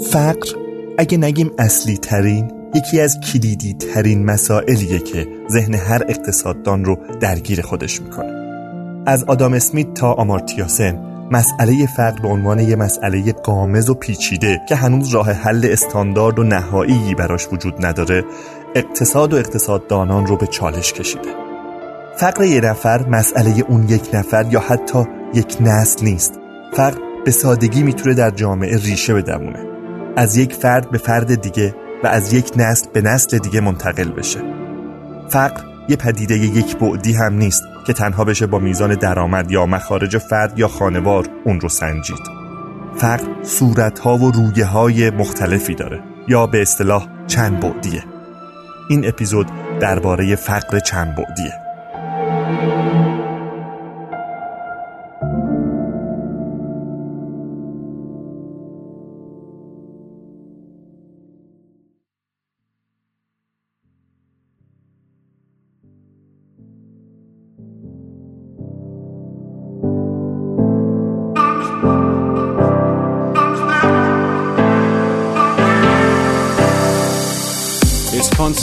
فقر اگه نگیم اصلی ترین یکی از کلیدی ترین مسائلیه که ذهن هر اقتصاددان رو درگیر خودش می‌کنه. از آدام اسمیت تا آمارتیاسن مسئله فقر به عنوان یه مسئله قامز و پیچیده که هنوز راه حل استاندارد و نهایی براش وجود نداره اقتصاد و اقتصاددانان رو به چالش کشیده. فقر یه نفر مسئله اون یک نفر یا حتی یک نسل نیست. فقر به سادگی می‌تونه در جامعه ریشه بدمونه. از یک فرد به فرد دیگه و از یک نسل به نسل دیگه منتقل بشه. فقر یه پدیده یک بعدی هم نیست که تنها بشه با میزان درآمد یا مخارج فرد یا خانوار اون رو سنجید. فقر صورتها و رویه های مختلفی داره یا به اصطلاح چند بعدیه. این اپیزود درباره فقر چند بعدیه.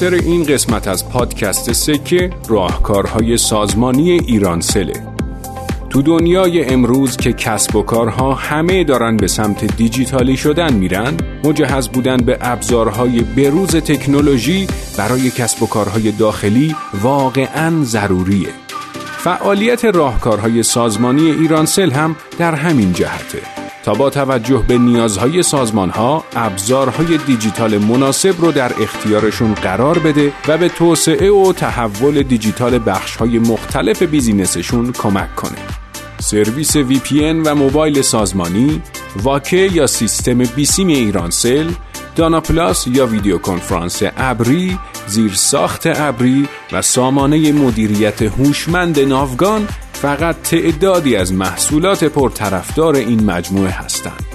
اسپانسر این قسمت از پادکست سکه راهکارهای سازمانی ایرانسله تو دنیای امروز که کسب و کارها همه دارن به سمت دیجیتالی شدن میرن مجهز بودن به ابزارهای بروز تکنولوژی برای کسب و کارهای داخلی واقعا ضروریه. فعالیت راهکارهای سازمانی ایرانسل هم در همین جهته. تا با توجه به نیازهای سازمان ها ابزارهای دیجیتال مناسب رو در اختیارشون قرار بده و به توسعه و تحول دیجیتال بخش های مختلف بیزینسشون کمک کنه. سرویس VPN و موبایل سازمانی، واکه یا سیستم بیسیم ایرانسل، دانا پلاس یا ویدیو کنفرانس ابری، زیرساخت ابری و سامانه مدیریت هوشمند ناوگان فقط تعدادی از محصولات پرطرفدار این مجموعه هستند.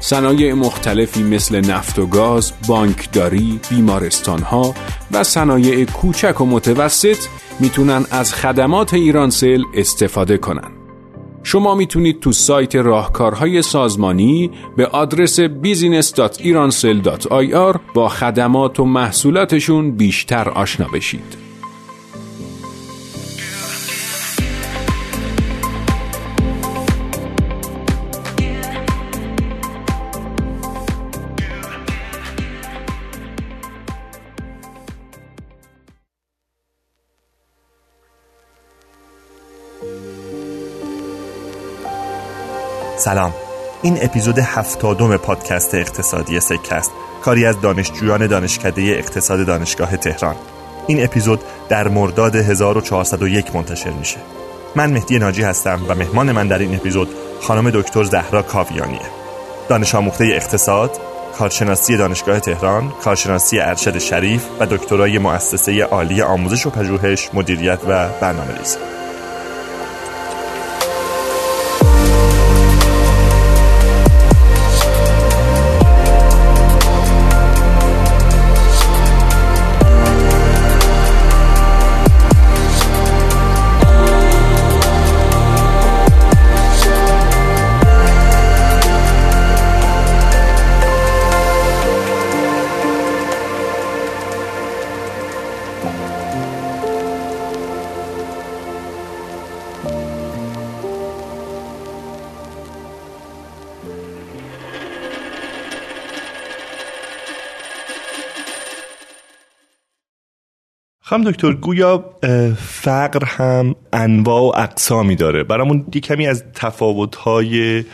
صنایع مختلفی مثل نفت و گاز، بانکداری، بیمارستانها و صنایع کوچک و متوسط می‌تونن از خدمات ایرانسل استفاده کنن. شما می‌تونید تو سایت راهکارهای سازمانی به آدرس business.iransel.ir با خدمات و محصولاتشون بیشتر آشنا بشید. سلام. این اپیزود هفتادم پادکست اقتصادی سکه است کاری از دانشجویان دانشکده اقتصاد دانشگاه تهران. این اپیزود در مرداد 1401 منتشر میشه. من مهدی ناجی هستم و مهمان من در این اپیزود خانم دکتر زهرا کاویانیه. دانش آموخته اقتصاد کارشناسی دانشگاه تهران، کارشناسی ارشد شریف و دکترای مؤسسه عالی آموزش و پژوهش، مدیریت و برنامه‌ریزی. خانم دکتر گویا فقر هم انواع و اقسامی داره. برامون یه کمی از تفاوت‌های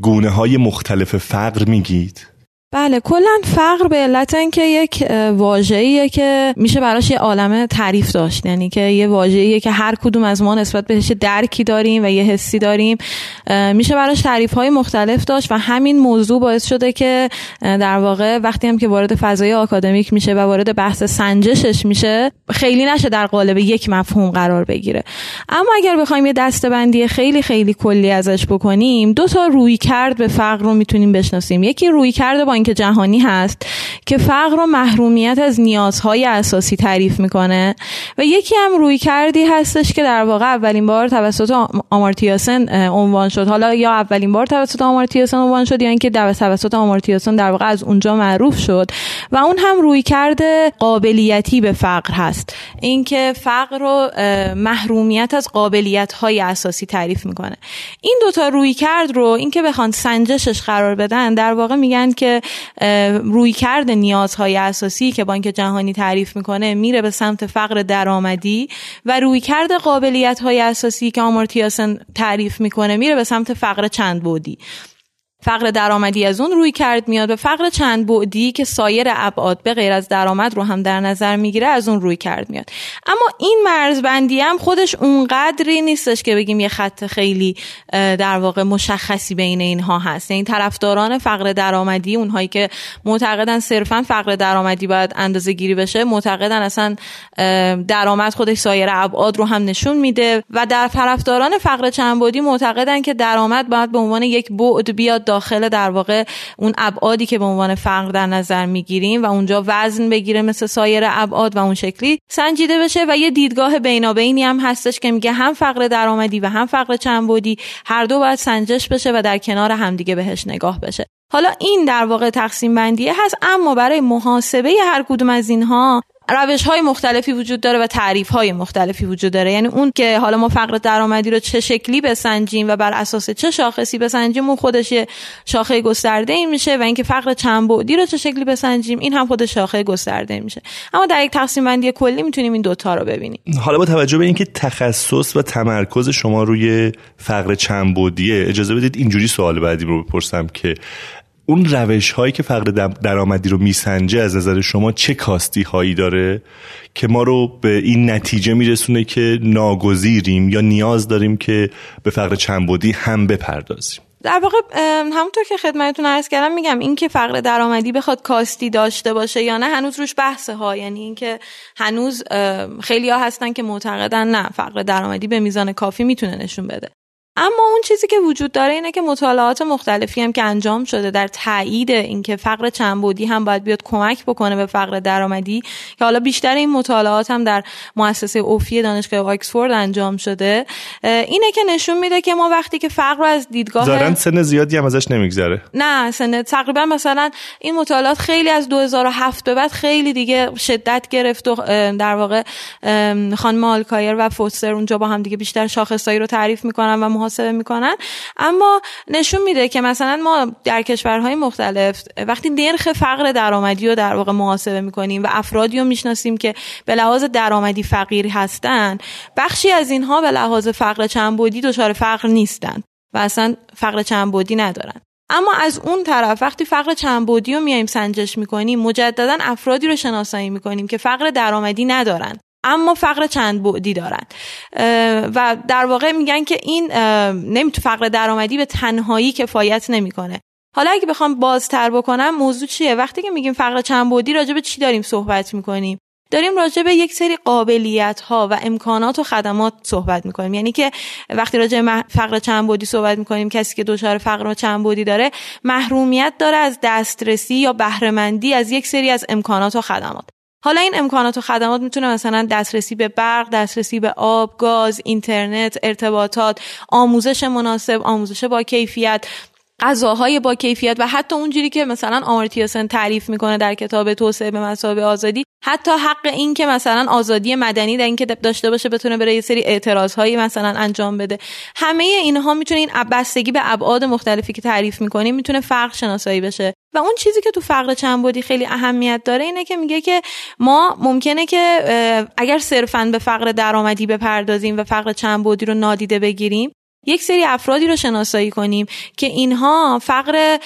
گونه های مختلف فقر میگید. بله کلا فقر به علت اینکه یک واژه‌ایه که میشه براش یه عالمه تعریف داشت. یعنی که یه واژه‌ایه که هر کدوم از ما نسبت بهش درکی داریم و یه حسی داریم. میشه براش تعریف های مختلف داشت و همین موضوع باعث شده که در واقع وقتی هم که وارد فضای آکادمیک میشه و وارد بحث سنجشش میشه خیلی نشه در قالب یک مفهوم قرار بگیره. اما اگر بخوایم یه دستبندی خیلی خیلی کلی ازش بکنیم دو تا روی کرد به فقر رو می‌تونیم بشناسیم. یکی روی کرد با بانک جهانی هست که فقر و محرومیت از نیازهای اساسی تعریف می‌کنه و یکی هم روی کردی هستش که در واقع اولین بار توسط آمارتیاسن عنوان شد. حالا یا اولین بار توسط آمارتیاسن عنوان شد یا اینکه توسط آمارتیاسن در واقع از اونجا معروف شد و اون هم روی کرده قابلیتی به فقر هست. اینکه فقر و محرومیت از قابلیت های اساسی تعریف می‌کنه. این دوتا روی کرد رو اینکه بخوان سنجشش قرار بدن در واقع میگن که روی کرد نیازهای اساسی که بانک جهانی تعریف می‌کنه میره به سمت فقر درآمدی و روی کرد قابلیت های اساسی که آمارتیاسن تعریف می‌کنه میره به سمت فقر چند بودی. فقر درآمدی از اون روی کرد میاد و فقر چند بعدی که سایر ابعاد به غیر از درآمد رو هم در نظر می‌گیره از اون روی کرد میاد. اما این مرزبندی هم خودش اونقدری نیستش که بگیم یه خط خیلی در واقع مشخصی بین اینها هست. این یعنی طرفداران فقر درآمدی اونهایی که معتقدن صرفا فقر درآمدی باید اندازه گیری بشه معتقدن اصلا درآمد خودش سایر ابعاد رو هم نشون میده. و در طرفداران فقر چند بعدی معتقدن که درآمد باید به عنوان یک بعد بیاد داخل در واقع اون ابعادی که به عنوان فقر در نظر می‌گیریم و اونجا وزن بگیره مثل سایر ابعاد و اون شکلی سنجیده بشه و یه دیدگاه بینابینی هم هستش که میگه هم فقر درآمدی و هم فقر چند هر دو باید سنجش بشه و در کنار همدیگه بهش نگاه بشه. حالا این در واقع تقسیم بندیه هست اما برای محاسبه هر کدوم از اینها روش های مختلفی وجود داره و تعریف های مختلفی وجود داره. یعنی اون که حالا ما فقر درآمدی رو چه شکلی بسنجیم و بر اساس چه شاخصی بسنجیم اون خودش یه شاخه گسترده ای میشه و اینکه فقر چند بعدی رو چه شکلی بسنجیم این هم خودش شاخه گسترده میشه. اما در یک تقسیم بندی کلی می‌تونیم این دوتا رو ببینیم. حالا با توجه به اینکه تخصص و تمرکز شما روی فقر چند بعدیه اجازه بدید اینجوری سوال بعدی رو بپرسم که اون روش هایی که فقر درآمدی رو میسنجه از نظر شما چه کاستی هایی داره که ما رو به این نتیجه میرسونه که ناگزیریم یا نیاز داریم که به فقر چنبودی هم بپردازیم؟ در واقع همونطور که خدمتتون عرض کردم میگم این که فقر درآمدی بخواد کاستی داشته باشه یا نه هنوز روش بحثه ها یعنی اینکه هنوز خیلی ها هستن که معتقدن نه فقر درآمدی به میزان کافی می‌تونه نشون بده. اما اون چیزی که وجود داره اینه که مطالعات مختلفی هم که انجام شده در تایید اینکه فقر چنبودی هم باید بیاد کمک بکنه به فقر درآمدی که حالا بیشتر این مطالعات هم در مؤسسه اوفی دانشگاه آکسفورد انجام شده اینه که نشون میده که ما وقتی که فقر رو از دیدگاه زارن سن زیادی هم ازش نمیگذره. نه سن تقریبا مثلا این مطالعات خیلی از 2007 به بعد خیلی دیگه شدت گرفت و در واقع خانم آلکایر و فوستر اونجا با هم دیگه بیشتر شاخصایی رو تعریف می‌کنن و محاسبه می‌کنن. اما نشون میده که مثلا ما در کشورهای مختلف وقتی نرخ فقر درآمدی رو در واقع محاسبه می‌کنیم و افرادی رو می‌شناسیم که به لحاظ درآمدی فقیر هستن بخشی از اینها به لحاظ فقر چندبودی دچار فقر نیستن و اصلا فقر چندبودی ندارن. اما از اون طرف وقتی فقر چندبودی رو میایم سنجش می‌کنیم مجددا افرادی رو شناسایی می‌کنیم که فقر درآمدی ندارن. اما فقر چند بعدی دارن. و در واقع میگن که این نمیتو فقر درآمدی به تنهایی کفایت نمی‌کنه. حالا اگه بخوام بازتر بکنم موضوع چیه؟ وقتی که میگیم فقر چند بعدی راجع به چی داریم صحبت می‌کنیم؟ داریم راجع به یک سری قابلیت ها و امکانات و خدمات صحبت می‌کنیم. یعنی که وقتی راجع به فقر چند بودی صحبت می‌کنیم کسی که دچار فقر و چند بودی داره محرومیت داره از دسترسی یا بهرهمندی از یک سری از امکانات و خدمات. حالا این امکانات و خدمات می‌تونه مثلا دسترسی به برق، دسترسی به آب، گاز، اینترنت، ارتباطات، آموزش مناسب، آموزش با کیفیت، غذاهای با کیفیت و حتی اونجوری که مثلا آمارتیاسن تعریف می‌کنه در کتاب توسعه به مسابقه آزادی حتی حق این که مثلا آزادی مدنی در اینکه داشته باشه بتونه برای یه سری اعتراضهایی مثلا انجام بده. همه اینها می‌تونه این بستگی به ابعاد مختلفی که تعریف می‌کنیم می‌تونه فرق شناسایی بشه. و اون چیزی که تو فقر چند بودی خیلی اهمیت داره اینه که میگه که ما ممکنه که اگر صرفا به فقر درآمدی بپردازیم و فقر چند بودی رو نادیده بگیریم یک سری افرادی رو شناسایی کنیم که اینها فقر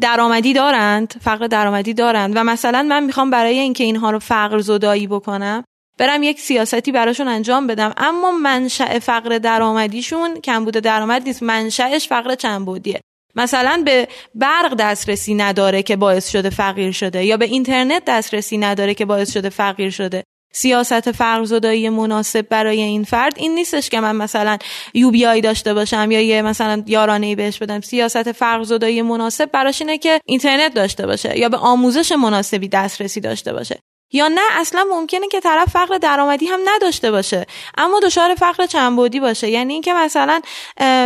درآمدی دارند فقر درآمدی دارند. و مثلا من می‌خوام برای اینکه اینها رو فقر زدایی بکنم برم یک سیاستی براشون انجام بدم. اما منشأ فقر درآمدیشون کمبود درآمد نیست. منشأش فقر چند بودیه؟ مثلا به برق دسترسی نداره که باعث شده فقیر شده یا به اینترنت دسترسی نداره که باعث شده فقیر شده. سیاست فرق مناسب برای این فرد این نیستش که من مثلا یو بی آی داشته باشم یا یه مثلا یارانه ای بهش بدم. سیاست فرق مناسب براش اینه که اینترنت داشته باشه یا به آموزش مناسبی دسترسی داشته باشه. یا نه اصلا ممکنه که طرف فقر درآمدی هم نداشته باشه اما دچار فقر چندبعدی باشه. یعنی اینکه مثلا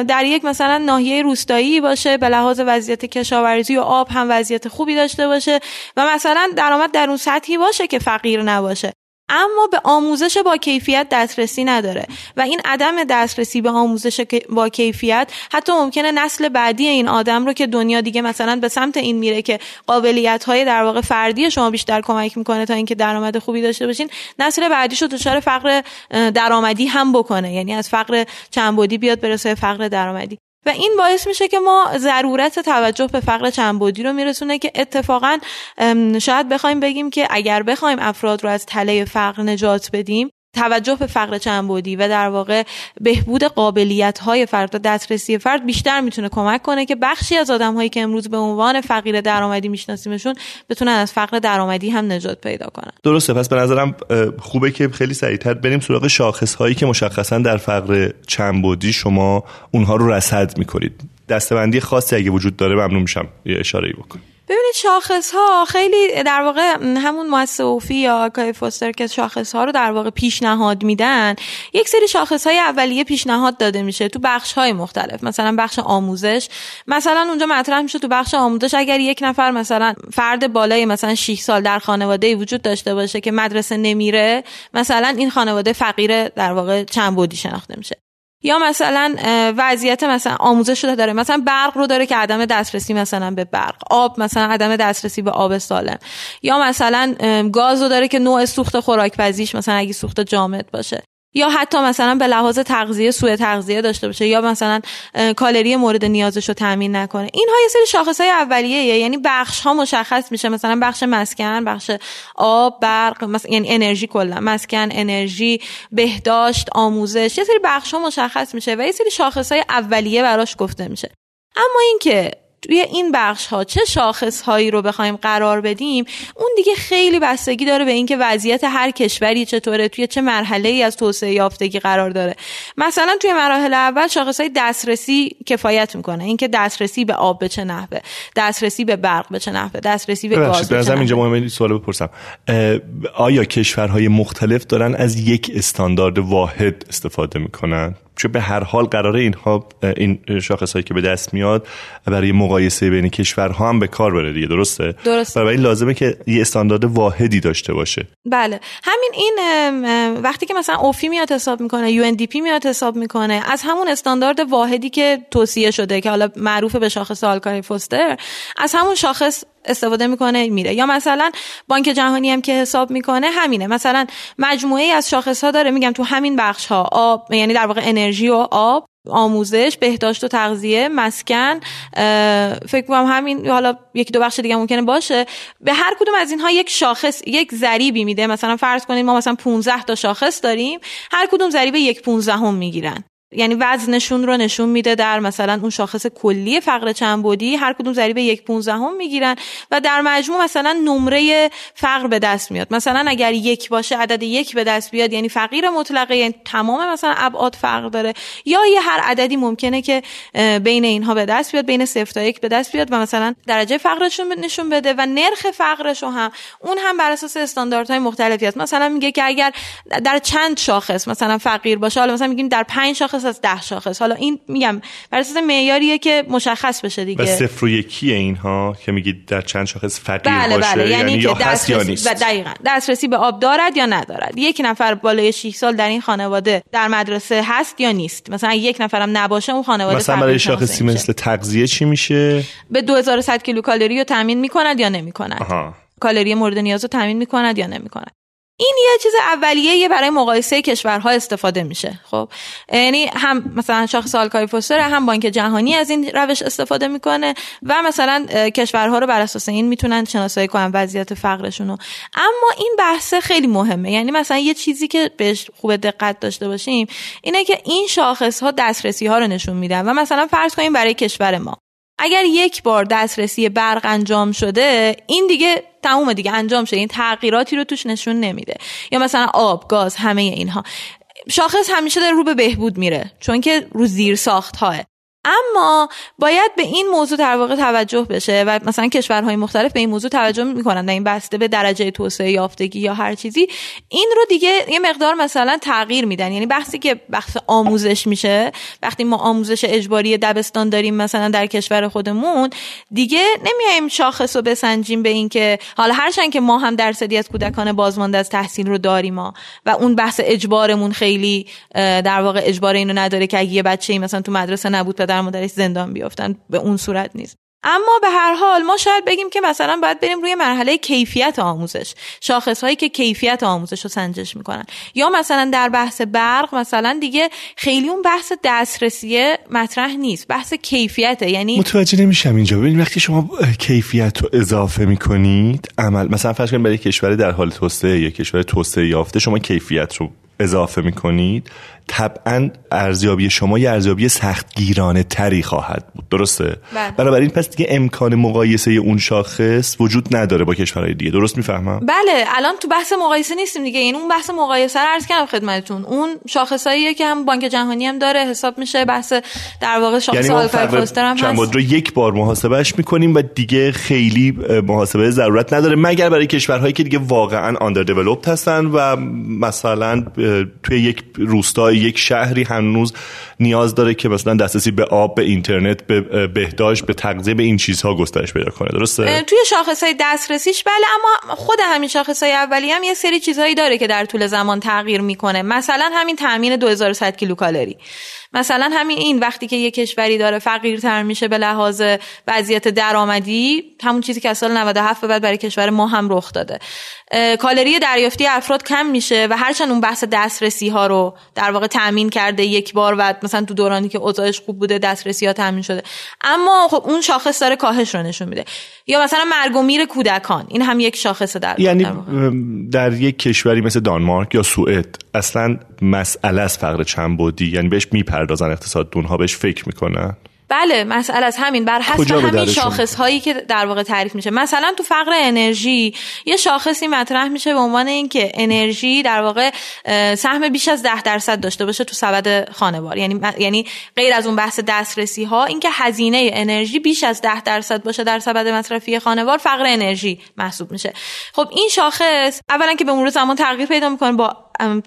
در یک مثلا ناحیه روستایی باشه به لحاظ وضعیت کشاورزی و آب هم وضعیت خوبی داشته باشه و مثلا درآمد در اون سطحی باشه که فقیر نباشه. اما به آموزش با کیفیت دسترسی نداره. و این عدم دسترسی به آموزش با کیفیت حتی ممکنه نسل بعدی این آدم رو که دنیا دیگه مثلا به سمت این میره که قابلیت های در واقع فردی شما بیشتر کمک می‌کنه تا اینکه درآمد خوبی داشته باشین نسل بعدیشو دچار فقر درآمدی هم بکنه. یعنی از فقر چندبودی بیاد برسه فقر درآمدی. و این باعث میشه که ما ضرورت توجه به فقر چندبودی رو میرسونه که اتفاقا شاید بخوایم بگیم که اگر بخوایم افراد رو از تله فقر نجات بدیم توجه به فقر چندبودی و در واقع بهبود قابلیت های فرد و دسترسی فرد بیشتر می‌تونه کمک کنه که بخشی از آدم هایی که امروز به عنوان فقیر درآمدی میشناسیمشون بتونن از فقر درآمدی هم نجات پیدا کنن. درسته پس به نظرم خوبه که خیلی سریعتر بریم سراغ شاخص هایی که مشخصا در فقر چندبودی شما اونها رو رصد می‌کنید. دستبندی خاصی اگه وجود داره ممنون میشم. یه اشاره ای بکن. ببینید شاخص ها خیلی در واقع همون مؤسسه یا آکای فوستر که شاخص ها رو در واقع پیشنهاد میدن یک سری شاخص های اولیه پیشنهاد داده میشه تو بخش های مختلف مثلا بخش آموزش. مثلا اونجا مطرح میشه تو بخش آموزش اگر یک نفر مثلا فرد بالای مثلا 6 سال در خانواده وجود داشته باشه که مدرسه نمیره مثلا این خانواده فقیر در واقع چند بودی شناخته میشه. یا مثلا وضعیت مثلا آموزش شده داره. مثلا برق رو داره که عدم دسترسی مثلا به برق. آب مثلا عدم دسترسی به آب سالم. یا مثلا گاز رو داره که نوع سوخت خوراک پزیش مثلا اگه سوخت جامد باشه. یا حتی مثلا به لحاظ تغذیه سوء تغذیه داشته باشه یا مثلا کالری مورد نیازش رو تامین نکنه. اینها یه سری شاخص های اولیه یعنی بخش ها مشخص میشه. مثلا بخش مسکن بخش آب برق مثلا یعنی انرژی کلا. مسکن انرژی بهداشت آموزش. یه سری بخش ها مشخص میشه و یه سری شاخص های اولیه براش گفته میشه. اما اینکه توی این بخش ها چه شاخص هایی رو بخوایم قرار بدیم اون دیگه خیلی بستگی داره به اینکه وضعیت هر کشوری چطوره توی چه مرحله ای از توسعه یافتگی قرار داره. مثلا توی مراحل اول شاخص های دسترسی کفایت می‌کنه. اینکه دسترسی به آب به چه نحوه دسترسی به برق به چه نحوه دسترسی به گاز به چه اینجا مهمه سوال بپرسم. آیا کشورهای مختلف دارن از یک استاندارد واحد استفاده می‌کنن؟ چون به هر حال قراره اینها این شاخص هایی که به دست میاد برای مقایسه بین کشورها هم به کار بره دیگه درسته؟ درسته. برای لازمه که یه استاندارد واحدی داشته باشه. بله. همین این وقتی که مثلا اوفی میاد حساب می‌کنه یو پی میاد حساب می‌کنه از همون استاندارد واحدی که توصیه شده که حالا معروف به شاخص آلکای فوستر از همون شاخص استفاده می‌کنه میره. یا مثلا بانک جهانی هم که حساب می‌کنه همینه. مثلا مجموعه از شاخص ها داره میگم تو همین بخش ها آب یعنی در واقع انرژی و آب آموزش بهداشت و تغذیه مسکن فکر کنم همین حالا یکی دو بخش دیگه ممکنه باشه. به هر کدوم از اینها یک شاخص یک ضریبی میده. مثلا فرض کنید ما مثلا 15 تا شاخص داریم هر کدوم ضریب یک 15 هم می‌گیرن. یعنی وزنشون رو نشون میده در مثلا اون شاخص کلی فقر چند بودی هر کدوم ضریب یک پونزدهم می‌گیرن و در مجموع مثلا نمره فقر به دست میاد. مثلا اگر یک باشه عدد یک به دست بیاد یعنی فقیر مطلقه یعنی تمام مثلا ابعاد فقر داره. یا یه هر عددی ممکنه که بین اینها به دست بیاد بین صفر تا یک به دست بیاد و مثلا درجه فقرشون نشون بده و نرخ فقرش هم اون هم بر اساس استانداردهای مختلفی است مثلا میگه که اگر در چند شاخص مثلا فقیر باشه حالا مثلا میگیم در پنج شاخص شاخص از ده شاخص. حالا این میگم بر اساس معیاریه که مشخص بشه دیگه. و صفر و یکیه اینها که میگید در چند شاخص فقیر بله باشه؟ بله. یعنی, یعنی یا هست یا نیست؟ دقیقاً. دسترسی به آب دارد یا ندارد؟ یک نفر بالای 6 سال در این خانواده در مدرسه هست یا نیست؟ مثلا یک نفرم نباشه اون خانواده مثلا برای شاخصی مثل تغذیه چی میشه؟ به 2100 کیلوکالری رو تامین می‌کند یا نمی‌کند؟ کالری مورد نیاز رو تامین می‌کند یا نمی‌کند؟ این یه چیز اولیه برای مقایسه کشورها استفاده میشه. خب یعنی هم مثلا شاخص آلکای فوستر هم بانک جهانی از این روش استفاده می‌کنه و مثلا کشورها رو بر اساس این می‌تونن شناسایی کنن وضعیت فقرشون رو. اما این بحث خیلی مهمه. یعنی مثلا یه چیزی که بهش خوب دقت داشته باشیم اینه که این شاخص ها دسترسی ها رو نشون میدن و مثلا فرض کنیم برای کشور ما. اگر یک بار دسترسی برق انجام شده این دیگه تموم دیگه انجام شده. این تغییراتی رو توش نشون نمیده. یا مثلا آب گاز همه اینها. شاخص همیشه داره رو به بهبود میره چون که رو زیر ساخت های اما باید به این موضوع در واقع توجه بشه و مثلا کشورهای مختلف به این موضوع توجه می‌کنن در این بسته به درجه توسعه یافتگی یا هر چیزی. این رو دیگه یه مقدار مثلا تغییر میدن. یعنی بحثی که بحث آموزش میشه وقتی ما آموزش اجباری دبستان داریم مثلا در کشور خودمون دیگه نمیایم شاخص رو بسنجیم به اینکه حالا هرچند که ما هم درصدی از کودکان بازمانده از تحصیل رو داریم ما و اون بحث اجبارمون خیلی در واقع اجبار اینو نداره که اگه یه بچه‌ای مثلا تو مدرسه نبود پدر مادرش زندان بیافتن به اون صورت نیست. اما به هر حال ما شاید بگیم که مثلا باید بریم روی مرحله کیفیت آموزش. شاخص هایی که کیفیت آموزش رو سنجش می‌کنن. یا مثلا در بحث برق مثلا دیگه خیلی اون بحث دسترسی مطرح نیست. بحث کیفیته. یعنی متوجه نمیشم اینجا. ببین وقتی شما کیفیت رو اضافه می‌کنید عمل مثلا فرض کنید برای کشور در حال توسعه یا کشور توسعه یافته شما کیفیت رو اضافه می‌کنید. طبعا ارزیابی شما یه ارزیابی سختگیرانه تری خواهد بود. درسته؟ بله. بنابراین پس دیگه امکان مقایسه اون شاخص وجود نداره با کشورهای دیگه. درست می‌فهمم؟ بله الان تو بحث مقایسه نیستیم دیگه. این اون بحث مقایسه رو عرض کردم خدمتتون. اون شاخصاییه که هم بانک جهانی هم داره. حساب میشه بحث در واقع شاخص یعنی آلفا هم هست. رو یک بار محاسبهش می‌کنیم و دیگه خیلی محاسبه ضرورت نداره مگر برای کشورهایی که دیگه واقعا آندر هستن و مثلا توی یک روستای یک شهری هنوز نیاز داره که مثلا دسترسی به آب به اینترنت به بهداشت به تغذیه به این چیزها گسترش پیدا کنه. درسته؟ توی شاخص های دسترسیش بله اما خود همین شاخص های اولی هم یه سری چیزهایی داره که در طول زمان تغییر می‌کنه. مثلا همین تامین 2100 کیلوکالری. مثلا همین این وقتی که یه کشوری داره فقیرتر میشه به لحاظ وضعیت درآمدی همون چیزی که از سال 97 به بعد برای کشور ما هم رخ داده. کالری دریافتی افراد کم میشه و هرچند اون بحث دسترسی ها رو در واقع تامین کرده یک بار و مثلا تو دورانی که اوضاعش خوب بوده دسترسی ها تامین شده. اما خب اون شاخص داره کاهش رو نشون میده. یا مثلا مرگ و میر کودکان این هم یک شاخص در یعنی در یک کشوری مثل دانمارک یا سوئد اصلا مسئله از فقر چند بودی یعنی بهش می‌پردازن اقتصاد دونها بهش فکر می‌کنن. بله مسئله از همین. بر حسب همین شاخص هایی که در واقع تعریف میشه. مثلا تو فقر انرژی یه شاخصی مطرح میشه به عنوان اینکه انرژی در واقع سهم بیش از ده درصد داشته باشه تو سبد خانوار یعنی یعنی غیر از اون بحث دسترسی ها اینکه هزینه انرژی بیش از ده درصد باشه در سبد مصرفی خانوار فقر انرژی محسوب میشه. خب این شاخص اولا که به مرور زمان تغییر پیدا می‌کنه با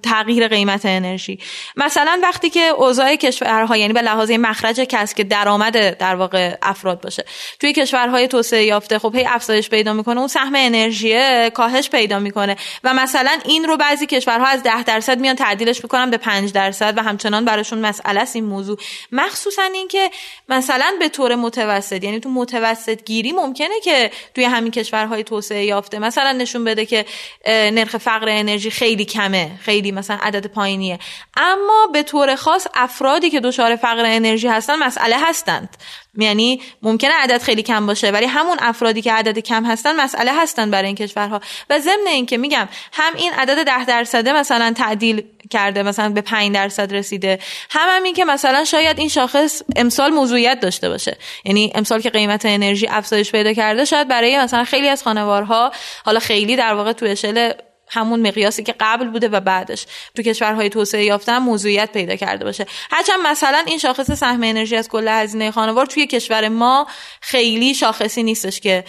تغییر قیمت انرژی. مثلا وقتی که اوضاع کشورها یعنی به لحاظ مخرج کسب که درآمد در واقع افراد باشه. توی کشورهای توسعه یافته خب هی افزایش پیدا می‌کنه اون سهم انرژی کاهش پیدا می‌کنه. و مثلا این رو بعضی کشورها از 10 درصد میان تعدیلش می‌کنن به 5 درصد و همچنان براشون مسئله است این موضوع. مخصوصا اینکه مثلا به طور متوسط یعنی تو متوسط گیری ممکنه که توی همین کشورهای توسعه یافته مثلا نشون بده که نرخ فقر انرژی خیلی کمه. خیلی مثلا عدد پایینیه. اما به طور خاص افرادی که دچار فقر انرژی هستن مسئله هستند. یعنی ممکنه عدد خیلی کم باشه ولی همون افرادی که عدد کم هستن مسئله هستن برای این کشورها. و ضمن اینکه میگم هم این عدد ده درصده مثلا تعدیل کرده مثلا به 5 درصد رسیده. هم, هم این که مثلا شاید این شاخص امسال موضوعیت داشته باشه. یعنی امسال که قیمت انرژی افزایش پیدا کرده شاید برای مثلا خیلی از خانوارها حالا خیلی در واقع تو اشل همون مقیاسی که قبل بوده و بعدش تو کشورهای توسعه یافته موضوعیت پیدا کرده باشه. هرچند مثلا این شاخص سهم انرژی از کل هزینه خانوار توی کشور ما خیلی شاخصی نیستش که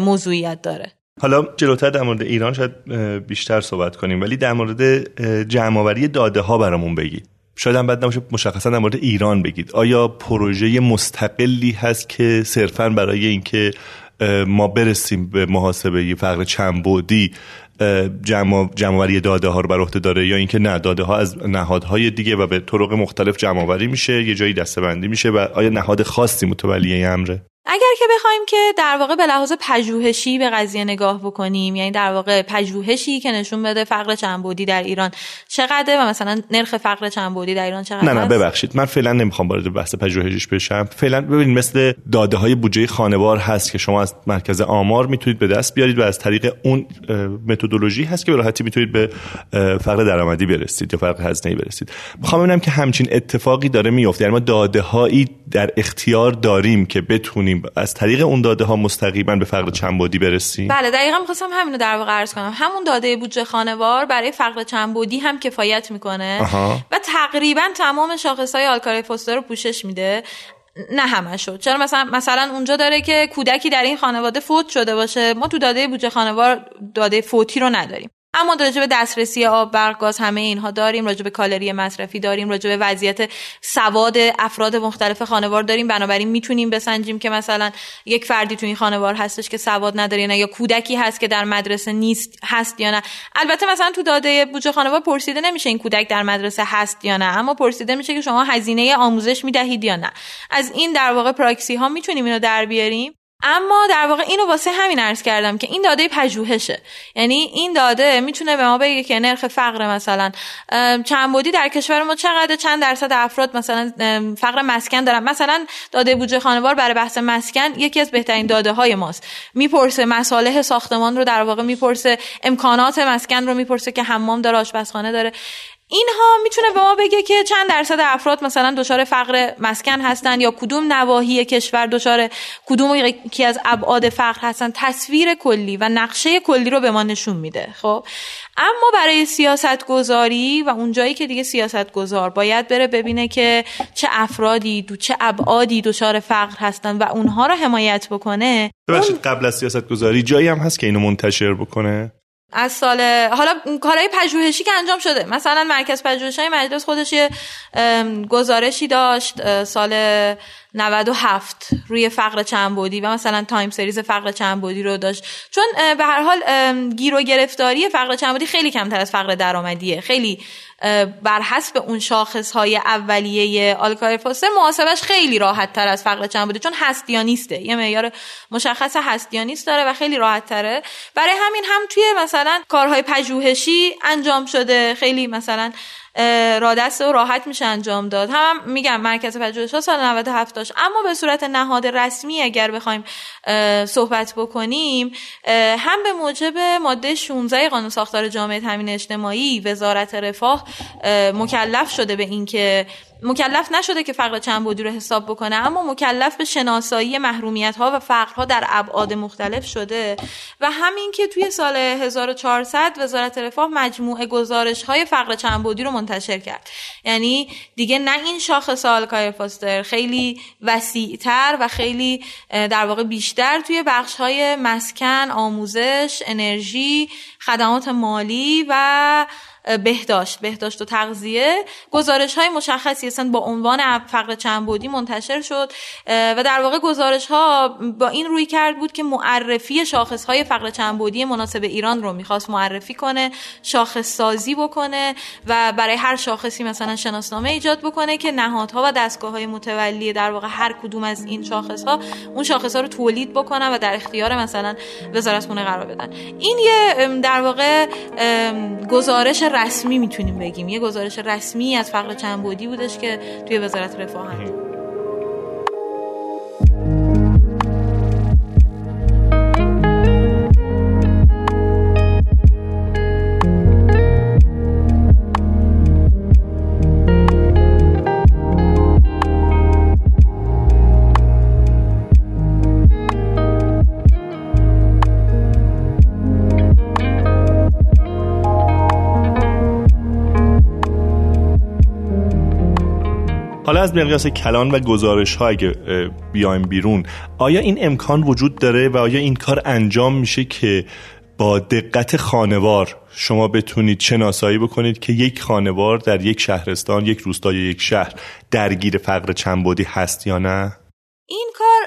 موضوعیت داره. حالا جلوتر در مورد ایران شاید بیشتر صحبت کنیم ولی در مورد جمعآوری داده ها برامون بگید. شاید هم بعد نباشه مشخصا در مورد ایران بگید. آیا پروژه مستقلی هست که صرفا برای اینکه ما برسیم به محاسبه فقر چند بودی جمع جمعوری داده ها رو بر عهده داره یا اینکه نه داده ها از نهادهای دیگه و به طرق مختلف جمع میشه یه جایی دستبندی میشه و آیا نهاد خاصی متولی امره؟ اگر که بخوایم که در واقع به لحاظ پژوهشی به قضیه نگاه بکنیم یعنی در واقع پژوهشی که نشون بده فقر چنبودی در ایران چقدره و مثلا نرخ فقر چنبودی در ایران چقدر نه نه ببخشید من فعلا نمی‌خوام وارد بحث پژوهشیش بشم. فعلا ببینید مثل داده های بودجه خانوار هست که شما از مرکز آمار می‌تونید به دست بیارید و از طریق اون متدولوژی هست که به راحتی می‌تونید به فقر درآمدی برسید یا فقر هزینه‌ای برسید. می‌خوام ببینم که همچین اتفاقی داره میفته یعنی ما داده هایی در اختیار داریم که بتونیم می‌تونیم از طریق اون داده ها مستقیما به فقر چنبودی برسیم؟ بله دقیقا می‌خواستم همینو در واقع عرض کنم. همون داده بودجه خانوار برای فقر چنبودی هم کفایت می‌کنه و تقریبا تمام شاخص های آلکالای فوسفور رو پوشش میده. نه همه شد چرا مثلا مثلا اونجا داره که کودکی در این خانواده فوت شده باشه. ما تو داده بودجه خانوار داده فوتی رو نداریم. اما راجع به دسترسی آب برق گاز همه اینها داریم راجع به کالری مصرفی داریم راجع به وضعیت سواد افراد مختلف خانوار داریم. بنابراین می‌تونیم بسنجیم که مثلا یک فردی تو این خانوار هستش که سواد نداره یا, یا کودکی هست که در مدرسه نیست هست یا نه. البته مثلا تو داده بودجه خانوار پرسیده نمیشه این کودک در مدرسه هست یا نه اما پرسیده میشه که شما هزینه آموزش می‌دهید یا نه. از این در واقع پراکسی ها می‌تونیم اینو در بیاریم. اما در واقع اینو واسه همین عرض کردم که این داده پژوهشه. یعنی این داده می‌تونه به ما بگه که نرخ فقر مثلا چند بودی در کشور ما چقدر چند درصد افراد مثلا فقر مسکن دارن. مثلا داده بودجه خانوار برای بحث مسکن یکی از بهترین داده های ماست. می‌پرسه مصالح ساختمان رو در واقع می‌پرسه امکانات مسکن رو می‌پرسه که حمام داره آشپزخانه داره. اینها می‌تونه به ما بگه که چند درصد افراد مثلا دچار فقر مسکن هستن یا کدوم نواحی کشور دچار کدوم یکی از ابعاد فقر هستن. تصویر کلی و نقشه کلی رو به ما نشون میده خب؟ اما برای سیاست گذاری و اونجایی که دیگه سیاست گذار باید بره ببینه که چه افرادی دو چه ابعادی دچار فقر هستن و اونها رو حمایت بکنه ببخشید قبل از سیاست گذاری جایی هم هست که اینو منتشر بکنه؟ از سال حالا کارهای پژوهشی که انجام شده. مثلا مرکز پژوهشی مجلس خودش یه گزارشی داشت سال 97 روی فقر چند بودی و مثلا تایم سریز فقر چند بودی رو داشت. چون به هر حال گیر و گرفتاری فقر چند بودی خیلی کمتر از فقر درآمدیه. خیلی بر حسب اون شاخص های اولیه آلکای فوسر محاسبش خیلی راحت تر از فقر چند بوده چون هستیانیسته. یه معیار مشخص هستیانیست داره و خیلی راحت تره برای همین هم توی مثلا کارهای پژوهشی انجام شده. خیلی مثلا رادست و راحت میشه انجام داد. هم, میگم مرکز پژوهش ها سال 97 داشت اما به صورت نهاد رسمی اگر بخوایم صحبت بکنیم هم به موجب ماده 16 قانون ساختار جامعه تامین اجتماعی وزارت رفاه مکلف شده به اینکه مکلف نشده که فقر چند بودی رو حساب بکنه اما مکلف به شناسایی محرومیت ها و فقرها در ابعاد مختلف شده. و همین که توی سال 1400 وزارت رفاه مجموعه گزارش های فقر چند بودی رو منتشر کرد. یعنی دیگه نه این شاخص کای فاستر خیلی وسیعتر و خیلی در واقع بیشتر توی بخش های مسکن آموزش انرژی خدمات مالی و بهداشت. بهداشت و تغذیه. گزارش های مشخصی هستن با عنوان فقر چند بودی منتشر شد و در واقع گزارش ها با این روی کرد بود که معرفی شاخص های فقر چند بودی مناسب ایران رو می‌خواست معرفی کنه شاخص سازی بکنه و برای هر شاخصی مثلا شناسنامه ایجاد بکنه که نهادها و دستگاه های متولی در واقع هر کدوم از این شاخص ها اون شاخص ها رو تولید بکنن و در اختیار مثلا وزارت خونه قرار بدن. این یه در واقع گزارش رسمی می‌تونیم بگیم. یه گزارش رسمی از فقر چند بودی بودش که توی وزارت رفاه از مقیاس کلان و گزارش ها اگه بیایم بیرون آیا این امکان وجود داره و آیا این کار انجام میشه که با دقت خانوار شما بتونید شناسایی بکنید که یک خانوار در یک شهرستان یک روستا یک شهر درگیر فقر چند هست یا نه؟ این کار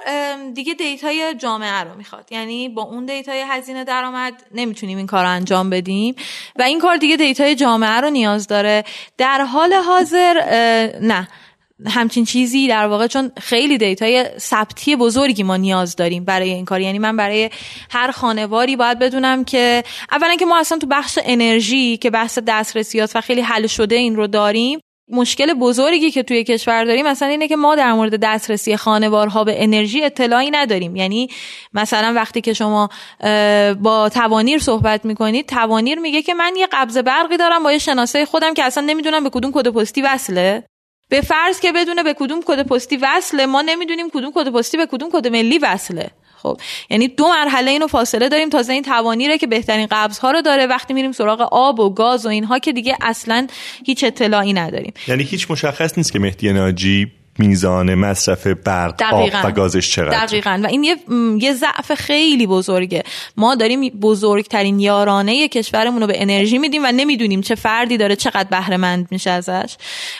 دیگه data ی جامعه رو می‌خواد. یعنی با اون data ی هزینه درآمد نمی‌تونیم این کار رو انجام بدیم و این کار دیگه data ی جامعه رو نیاز داره. در حال حاضر نه. همچین چیزی در واقع چون خیلی دیتای ثبتی بزرگی ما نیاز داریم برای این کار. یعنی من برای هر خانواری باید بدونم که اولا که ما اصلا تو بخش انرژی که بحث دسترسیات و خیلی حل شده این رو داریم مشکل بزرگی که توی کشور داریم مثلا اینه که ما در مورد دسترسی خانوارها به انرژی اطلاعی نداریم. یعنی مثلا وقتی که شما با توانیر صحبت می‌کنید توانیر میگه که من یه قبض برقی دارم با یه شناسه خودم که اصلا نمی‌دونم به کدوم کد پستی وصله. به فرض که بدونه به کدوم کد پستی وصله ما نمی‌دونیم کدوم کد پستی به کدوم کد ملی وصله. خب یعنی دو مرحله اینو فاصله داریم تازه این توانی رو که بهترین قبض ها رو داره. وقتی میریم سراغ آب و گاز و اینها که دیگه اصلا هیچ اطلاعی نداریم. یعنی هیچ مشخص نیست که مهدی ناجی میزان مصرف برق آب و گازش چقدر؟ دقیقا. و این یه, یه ضعف خیلی بزرگه. ما داریم بزرگترین یارانه کشورمون رو به انرژی میدیم و نمی‌دونیم چه فردی داره چقدر بهره مند میشه ازش.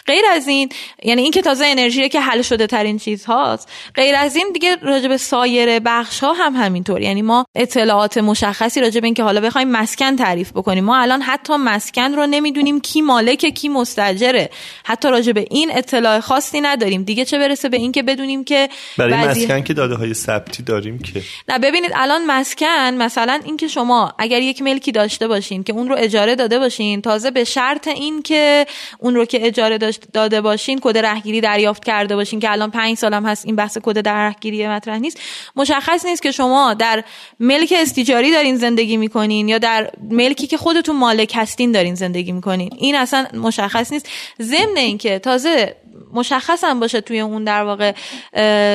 غیر از این یعنی این که تازه انرژی که حل شده ترین چیز هاست غیر از این دیگه راجع به سایر بخش ها هم همینطور. یعنی ما اطلاعات مشخصی راجع به اینکه حالا بخوایم مسکن تعریف بکنیم. ما الان حتی مسکن رو نمی‌دونیم کی مالک کی مستاجره حتی راجع به این اطلاع خاصی نداریم. دیگه چه برسه به اینکه بدونیم که برای مسکن که داده های ثبتی داریم که؟ نه ببینید الان مسکن مثلا اینکه شما اگر یک ملکی داشته باشین که اون رو اجاره داده باشین تازه به شرط این که اون رو که اجاره داده باشین کد رهگیری دریافت کرده باشین که الان پنج سالم هست این بحث کد رهگیری مطرح نیست. مشخص نیست که شما در ملک استیجاری دارین زندگی می‌کنین یا در ملکی که خودتون مالک هستین دارین زندگی می‌کنین. این اصلا مشخص نیست. ضمن اینکه تازه مشخص هم باشه توی اون در واقع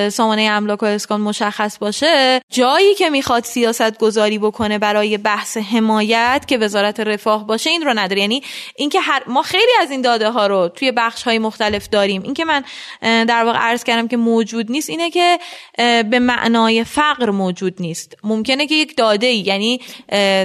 سامانه املاک و اسکان مشخص باشه. جایی که می‌خواد سیاست گذاری بکنه برای بحث حمایت که وزارت رفاه باشه این رو نداره. یعنی اینکه هر ما خیلی از این داده ها رو توی بخش های مختلف داریم. اینکه من در واقع عرض کردم که موجود نیست اینه که به معنای فقر موجود نیست. ممکنه که یک داده ای یعنی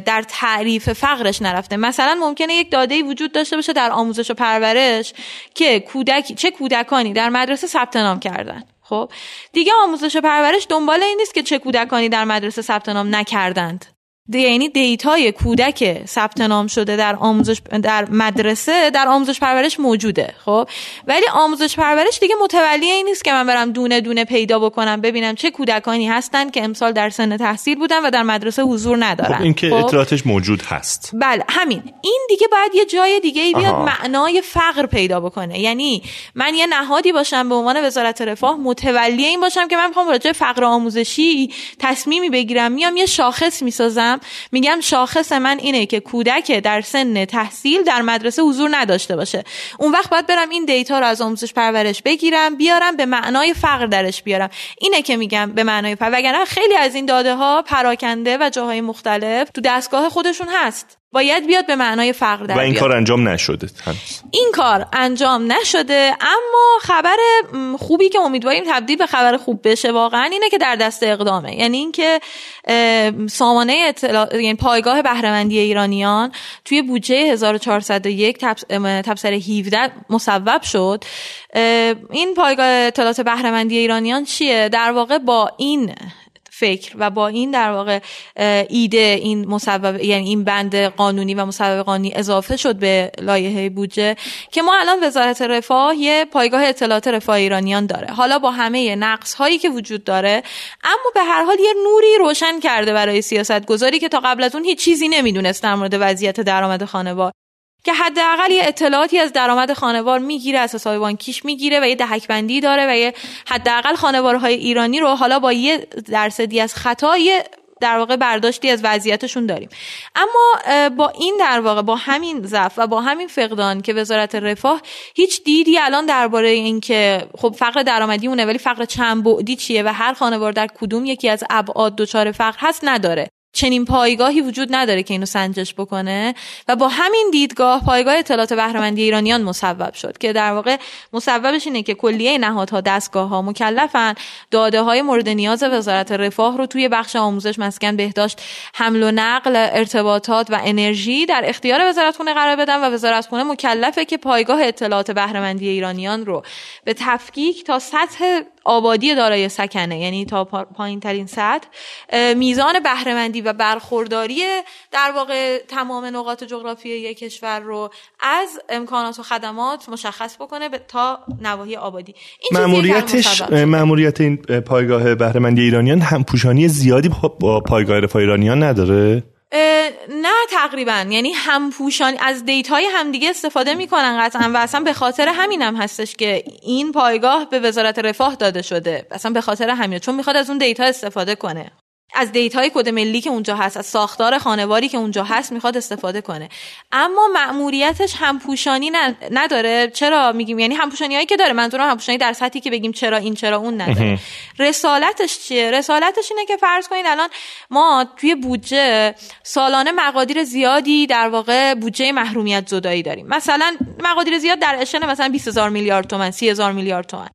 در تعریف فقرش نرفته. مثلا ممکنه یک داده ای وجود داشته باشه در آموزش و پرورش که کودک چه کودکانی در مدرسه ثبت نام کردن. خب؟ دیگه آموزش و پرورش دنبال این نیست که چه کودکانی در مدرسه ثبت نام نکردند. یعنی دیتای کودک ثبت نام شده در آموزش در مدرسه در آموزش پرورش موجوده خب؟ ولی آموزش پرورش دیگه متولی این نیست که من برم دونه دونه پیدا بکنم ببینم چه کودکانی هستن که امسال در سن تحصیل بودن و در مدرسه حضور ندارن. خب این که خب؟ اطلاعاتش موجود هست. بله همین. این دیگه باید یه جای دیگه ای بیاد معنای فقر پیدا بکنه. یعنی من یه نهادی باشم به عنوان وزارت رفاه متولی این باشم که من می‌خوام راجع فقر آموزشی تصمیمی بگیرم میام یه شاخص می‌سازم میگم شاخص من اینه که کودک در سن تحصیل در مدرسه حضور نداشته باشه. اون وقت باید برم این دیتا رو از آموزش پرورش بگیرم بیارم به معنای فقر درش بیارم. اینه که میگم به معنای فقر. وگرنه خیلی از این داده ها پراکنده و جاهای مختلف تو دستگاه خودشون هست. باید بیاد به معنای فقر در و این بیاد. کار انجام نشده. این کار انجام نشده اما خبر خوبی که امیدواریم تبدیل به خبر خوب بشه واقعا اینه که در دست اقدامه. یعنی اینکه سامانه اطلاع یعنی پایگاه بهرهمندی ایرانیان توی بودجه 1401 تبصره 17 مصوب شد. این پایگاه اطلاعات بهرهمندی ایرانیان چیه؟ در واقع با این فکر و با این در واقع ایده این مسبب یعنی این بند قانونی و مسبب قانونی اضافه شد به لایحه بودجه که ما الان وزارت رفاه یه پایگاه اطلاعات رفاه ایرانیان داره. حالا با همه نقص هایی که وجود داره اما به هر حال یه نوری روشن کرده برای سیاست گذاری که تا قبل از اون هیچ چیزی نمی‌دونست در مورد وضعیت درآمد خانوار. که حداقل یه اطلاعاتی از درآمد خانوار می‌گیره از حساب بانکیش می‌گیره و یه دهک بندی داره و یه حداقل خانوارهای ایرانی رو حالا با یه درصدی از خطا در واقع برداشتی از وضعیتشون داریم. اما با این در واقع با همین ضعف و با همین فقدان که وزارت رفاه هیچ دیدی الان درباره اینکه خب فقر درآمدی اونه ولی فقر چند بعدی چیه و هر خانوار در کدوم یکی از ابعاد دچار فقر هست نداره. چنین پایگاهی وجود نداره که اینو سنجش بکنه و با همین دیدگاه پایگاه اطلاعات بهرهمندی ایرانیان مصوب شد که در واقع مصوبش اینه که کلیه نهادها دستگاه ها مکلفن. داده های مورد نیاز وزارت رفاه رو توی بخش آموزش مسکن بهداشت. حمل و نقل ارتباطات و انرژی در اختیار وزارت خونه قرار بدن و وزارت خونه مکلفه که پایگاه اطلاعات بهرهمندی ایرانیان رو به تفکیک تا سطح آبادی دارای سکنه یعنی تا پایین ترین سطح میزان بهرهمندی و برخورداری در واقع تمام نقاط جغرافیایی کشور رو از امکانات و خدمات مشخص بکنه تا نواحی آبادی. این ماموریتش ماموریت این پایگاه بهرهمندی ایرانیان هم پوشانی زیادی با پایگاه رفاه ایرانیان نداره؟ نه تقریبا. یعنی همپوشانی از data ی همدیگه استفاده می‌کنن قطعا و اصلا به خاطر همینم هم هستش که این پایگاه به وزارت رفاه داده شده. اصلا به خاطر همین چون می‌خواد از اون data استفاده کنه. از data ی کد ملی که اونجا هست از ساختار خانواری که اونجا هست می‌خواد استفاده کنه. اما مأموریتش همپوشانی نداره. چرا میگیم؟ یعنی همپوشانی هایی که داره. منظورم همپوشانی در سطحی که بگیم چرا این چرا اون نداره. رسالتش چیه؟ رسالتش اینه که فرض کنید الان ما توی بودجه سالانه مقادیر زیادی در واقع بودجه محرومیت زدایی داریم. مثلا مقادیر زیاد در اشل مثلا 20000 میلیارد تومان 30000 میلیارد تومان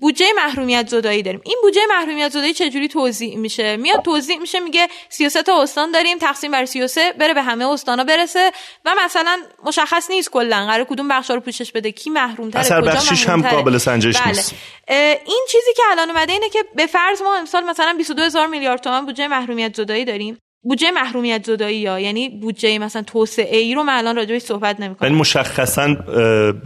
بودجه محرومیت زدایی داریم. این بودجه محرومیت زدایی چجوری توضیح میشه؟ میاد توضیح میشه میگه 33 استان داریم تقسیم بر 33 بره به همه استانا برسه و مثلا مشخص نیست کلا قرار کدوم بخشا رو پوشش بده کی محروم تره اثر بخشیش هم قابل سنجش بله. نیست. این چیزی که الان اومده اینه که به فرض ما امسال مثلا 22 هزار میلیارد تومان بودجه محرومیت زدایی داریم. بودجه محرومیت زدایی یا؟ یعنی بودجه مثلا توسعه ای رو من الان راجعش صحبت نمی‌کنم. یعنی مشخصا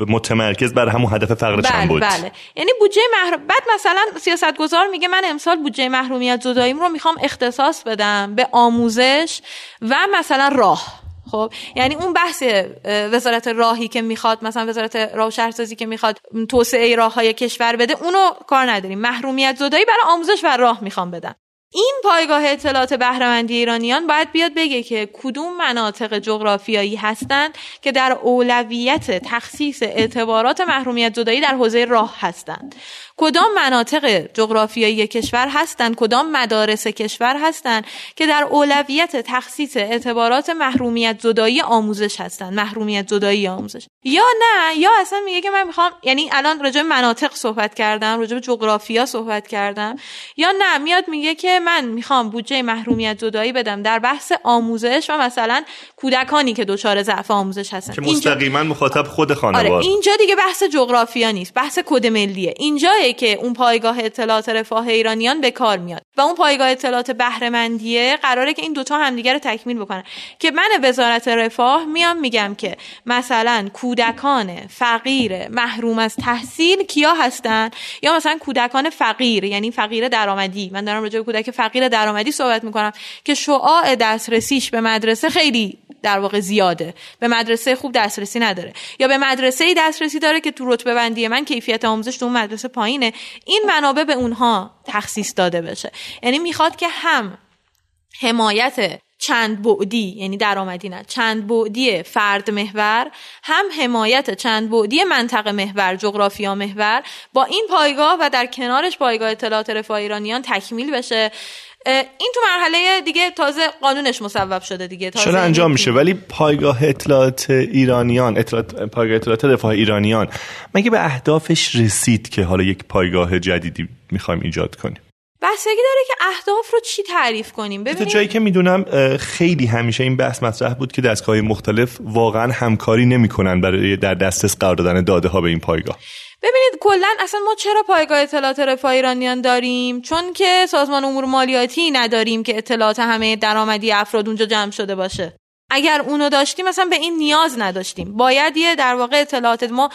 متمرکز بر همون هدف فقر بله بود. بله. یعنی بودجه محروم بعد مثلا سیاستگزار میگه من امسال بودجه محرومیت زداییم رو می‌خوام اختصاص بدم به آموزش و مثلا راه. خب یعنی اون بحث وزارت راهی که می‌خواد مثلا وزارت راه و شهرسازی که می‌خواد توسعه راه های کشور بده اونو کار نداریم. محرومیت زدایی برای آموزش و راه می‌خوام بدم. این پایگاه اطلاعات بهرهمندی ایرانیان باید بیاد بگه که کدوم مناطق جغرافیایی هستند که در اولویت تخصیص اعتبارات محرومیت زدایی در حوزه راه هستند. کدام مناطق جغرافیایی کشور هستند کدام مدارس کشور هستند که در اولویت تخصیص اعتبارات محرومیت زدایی آموزش هستند محرومیت زدایی آموزش. یا نه یا اصلا میگه که من می‌خوام یعنی الان راجع مناطق صحبت کردم راجع به جغرافیا صحبت کردم. یا نه میاد میگه که من می‌خوام بودجه محرومیت زدایی بدم در بحث آموزش و مثلا کودکانی که دچار ضعف آموزش هستن. که مستقیما مخاطب خود خانواده آره اینجا دیگه بحث جغرافیا نیست بحث کد ملیه. اینجا که اون پایگاه اطلاعات رفاه ایرانیان به کار میاد. و اون پایگاه اطلاعات بهرهمندیه قراره که این دوتا همدیگه رو تکمیل بکنن. که من وزارت رفاه میام میگم که مثلا کودکان فقیر محروم از تحصیل کیا هستن؟ یا مثلا کودکان فقیر یعنی فقیر درآمدی. من دارم راجع به کودک فقیر درآمدی صحبت می‌کنم که شعاع دسترسیش به مدرسه خیلی در واقع زیاده. به مدرسه خوب دسترسی نداره. یا به مدرسه ای دسترسی داره که تو رتبه بندی من کیفیت آموزش تو اون مدرسه پایینه. این منابع به اونها تخصیص داده بشه. یعنی می‌خواد که هم حمایت چند بعدی یعنی درآمدی نه چند بعدی فرد محور هم حمایت چند بعدی منطقه محور جغرافیا محور با این پایگاه و در کنارش پایگاه اطلاعات رفاه ایرانیان تکمیل بشه. این تو مرحله دیگه تازه قانونش مصوب شده دیگه تازه شده انجام میشه ولی پایگاه اطلاعات ایرانیان اطلاعات پایگاه اطلاعات رفاه ایرانیان مگه به اهدافش رسید که حالا یک پایگاه جدیدی می‌خوایم ایجاد کنیم؟ بحثگی داره که اهداف رو چی تعریف کنیم؟ ببینید جایی که می‌دونم خیلی همیشه این بحث مطرح بود که دستگاه مختلف واقعا همکاری نمی‌کنن برای در دسترس قرار دادن داده ها به این پایگاه. ببینید کلا اصلا ما چرا پایگاه اطلاعات رفاه ایرانیان داریم؟ چون که سازمان امور مالیاتی نداریم که اطلاعات همه درآمدی افراد اونجا جمع شده باشه. اگر اونو داشتیم مثلا به این نیاز نداشتیم. باید یه در واقع اطلاعات ما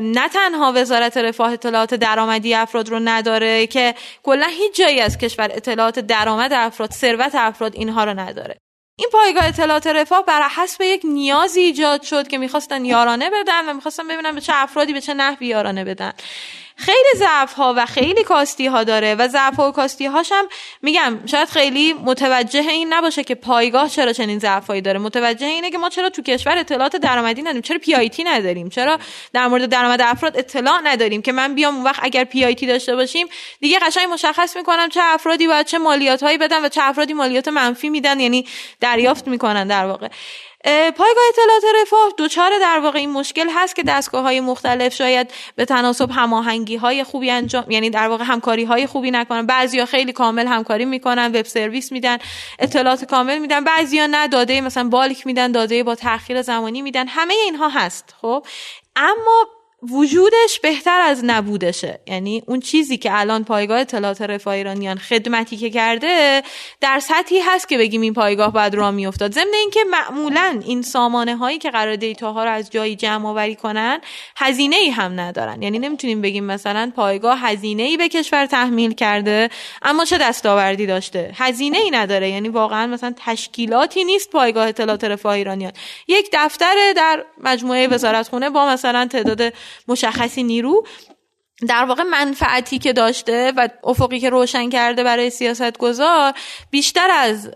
نه تنها وزارت رفاه اطلاعات درآمدی افراد رو نداره که کلا هیچ جایی از کشور اطلاعات درآمد افراد ثروت افراد اینها رو نداره. این پایگاه اطلاعات رفاه بر حسب یک نیازی ایجاد شد که می‌خواستن یارانه بدن و می‌خواستن ببینن به چه افرادی به چه نحوی یارانه بدن. خیلی ضعف ها و خیلی کاستی ها داره و ضعف و کاستی هاش هم میگم شاید خیلی متوجه این نباشه که پایگاه چرا چنین ضعف داره. متوجه اینه که ما چرا تو کشور اطلاعات درآمدی نداریم چرا پی آی تی نداریم چرا در مورد درآمد افراد اطلاع نداریم که من بیام اون وقت اگر پی آی تی داشته باشیم دیگه قشنگ مشخص می‌کنم چه افرادی باید چه مالیات هایی بدن و چه افرادی مالیات منفی میدن یعنی دریافت می‌کنن در واقع. پایگاه اطلاعات رفاه دوچار در واقع این مشکل هست که دستگاه های مختلف شاید به تناسب هماهنگی های خوبی انجام یعنی در واقع همکاری های خوبی نکنن. بعضیا خیلی کامل همکاری می‌کنن وب سرویس میدن اطلاعات کامل میدن. بعضیا نه داده مثلا بالک میدن داده با تاخیر زمانی میدن. همه اینها هست خب؟ اما وجودش بهتر از نبودشه. یعنی اون چیزی که الان پایگاه اطلاعات رفاه ایرانیان خدمتی که کرده در سطحی هست که بگیم این پایگاه باید را میافتاد. ضمن اینکه معمولا این سامانه هایی که قرار دیتا ها رو از جایی جمع آوری کنن هزینه ای هم ندارن. یعنی نمی‌تونیم بگیم مثلا پایگاه هزینه ای به کشور تحمیل کرده اما چه دستاوردی داشته؟ هزینه ای نداره. یعنی واقعا مثلا تشکیلاتی نیست پایگاه اطلاعات رفاه ایرانیان. یک دفتر در مجموعه وزارتخونه با مثلا تعداد مشخصی نیرو. در واقع منفعتی که داشته و افقی که روشن کرده برای سیاست گذار بیشتر از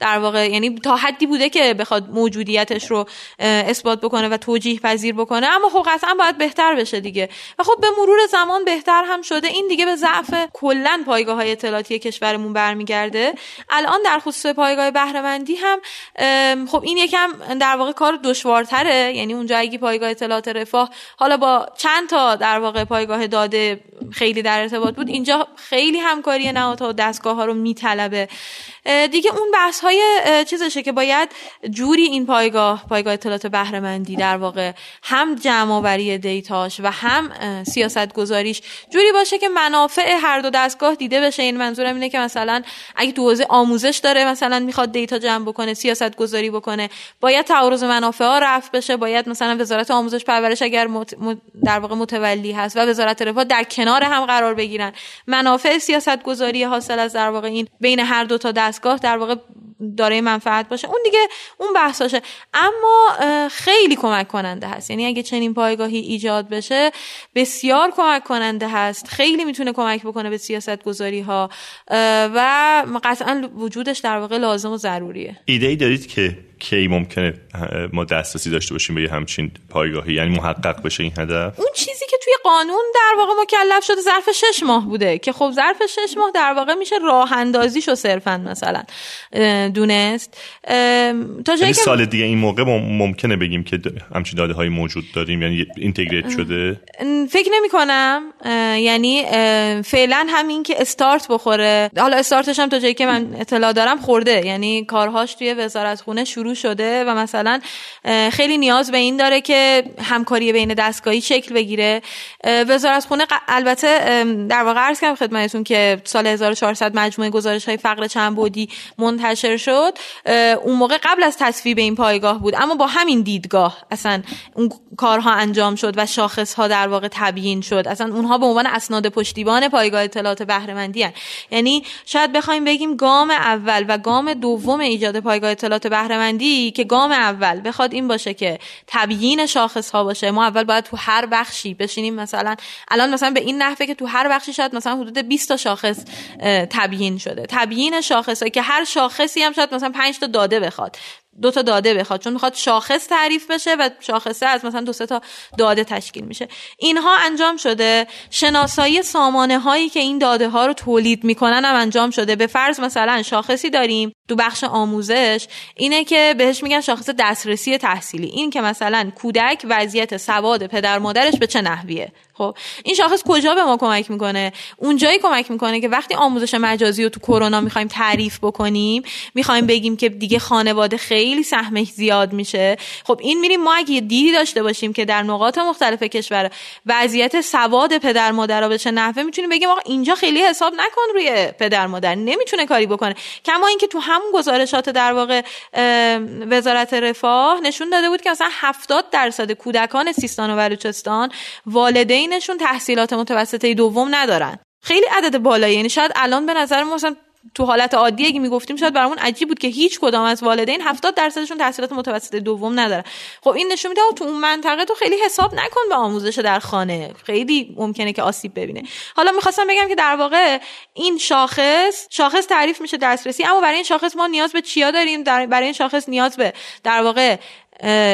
در واقع یعنی تا حدی بوده که بخواد موجودیتش رو اثبات بکنه و توجیه پذیر بکنه اما خب قطعا باید بهتر بشه دیگه. و خب به مرور زمان بهتر هم شده. این دیگه به ضعف کلا پایگاه های اطلاعاتی کشورمون برمیگرده. الان در خصوص پایگاه بهرهمندی هم خب این یکم در واقع کار دشوارتره. یعنی اونجا اگه پایگاه اطلاعات رفاه حالا با چند تا در واقع پایگاه داده خیلی در ارتباط بود. اینجا خیلی همکاری نهادها و دستگاه ها رو میطلبه. دیگه اون بحث های چیزشه که باید جوری این پایگاه پایگاه اطلاعات بهرهمندی در واقع هم جمع آوری دیتاش و هم سیاست گذاریش جوری باشه که منافع هر دو دستگاه دیده بشه. این منظورم اینه که مثلا اگه تو حوزه آموزش داره مثلا می‌خواد دیتا جمع بکنه سیاست گذاری بکنه باید تعارض منافع ها رفت بشه. باید مثلا وزارت آموزش پرورش اگر در واقع متولی هست و وزارت رفاه در کنار هم قرار بگیرن. منافع سیاست گذاری حاصل از در واقع این بین هر دو تا دستگاه در واقع داره منفعت باشه. اون دیگه اون بحثاشه. اما خیلی کمک کننده هست. یعنی اگه چنین پایگاهی ایجاد بشه بسیار کمک کننده هست. خیلی می‌تونه کمک بکنه به سیاست گذاری ها و قطعا وجودش در واقع لازم و ضروریه. ایده ای دارید که کی ممکنه ما دسترسی داشته باشیم به همچین پایگاهی؟ یعنی محقق بشه این هدف؟ اون چیزی که توی قانون در واقع مکلف شده ظرف شش ماه بوده که خب ظرف شش ماه در واقع میشه راه اندازیشو صرفا مثلا دونست. تا جایی یعنی سال دیگه این موقع ممکنه بگیم که همچین داده های موجود داریم یعنی اینتگریت شده؟ فکر نمی کنم یعنی فعلا همین که استارت بخوره. حالا استارتش هم تا جایی که من اطلاع دارم خورده. یعنی کارهاش توی وزارت خونه شروع شده و مثلا خیلی نیاز به این داره که همکاری بین دستگاهی شکل بگیره. وزارت خونه البته در واقع عرض کردم خدمتتون که سال 1400 مجموعه گزارش های فقر چند بودی منتشر شد. اون موقع قبل از تصویب این پایگاه بود اما با همین دیدگاه اصلا اون کارها انجام شد و شاخص ها در واقع تبیین شد. اصلا اونها به عنوان اسناد پشتیبان پایگاه اطلاعات بهره یعنی شاید بخوایم بگیم گام اول و گام دوم ایجاد پایگاه اطلاعات بهره که گام اول بخواد این باشه که تبیین شاخص ها باشه. ما اول باید تو هر بخشی بشینیم مثلا. الان مثلا به این نحوه که تو هر بخشی شاید مثلا حدود 20 تا شاخص تبیین شده. تبیین شاخص که هر شاخصی هم شاید مثلا 5 تا داده بخواد. دو تا داده بخواد. چون می‌خواد شاخص تعریف بشه و شاخصه از مثلا دو سه تا داده تشکیل میشه. اینها انجام شده. شناسایی سامانه هایی که این داده ها رو تولید می‌کنن هم انجام شده. به فرض مثلا شاخصی داریم. تو بخش آموزش اینه که بهش میگن شاخص دسترسی تحصیلی. این که مثلا کودک وضعیت سواد پدر مادرش به چه نحویه؟ خب این شاخص کجا به ما کمک می‌کنه؟ اونجایی کمک می‌کنه که وقتی آموزش مجازی رو تو کرونا می‌خوایم تعریف بکنیم می‌خوایم بگیم که دیگه خانواده خیلی سهمش زیاد میشه. خب این میریم ما اگه دیدی داشته باشیم که در نقاط مختلف کشور وضعیت سواد پدر مادر به چه نحوه می‌تونیم بگیم آقا اینجا خیلی حساب نکن روی پدر مادر. نمی‌تونه کاری بکنه. کما اینکه تو همون گزارشات در واقع وزارت رفاه نشون داده بود که مثلا 70 درصد کودکان سیستان و بلوچستان والدین والدینشون تحصیلات متوسطه دوم ندارن. خیلی عدد بالایی یعنی شاید الان به نظر مثلا تو حالت عادی اگه می‌گفتیم شاید برامون عجیب بود که هیچ کدام از والدین 70 درصدشون تحصیلات متوسطه دوم ندارن. خب این نشون میده تو اون منطقه تو خیلی حساب نکن به آموزش در خانه. خیلی ممکنه که آسیب ببینه. حالا می‌خواستم بگم که در واقع این شاخص شاخص تعریف میشه دسترسی اما برای این شاخص ما نیاز به چیا داریم؟ برای این شاخص نیاز به در واقع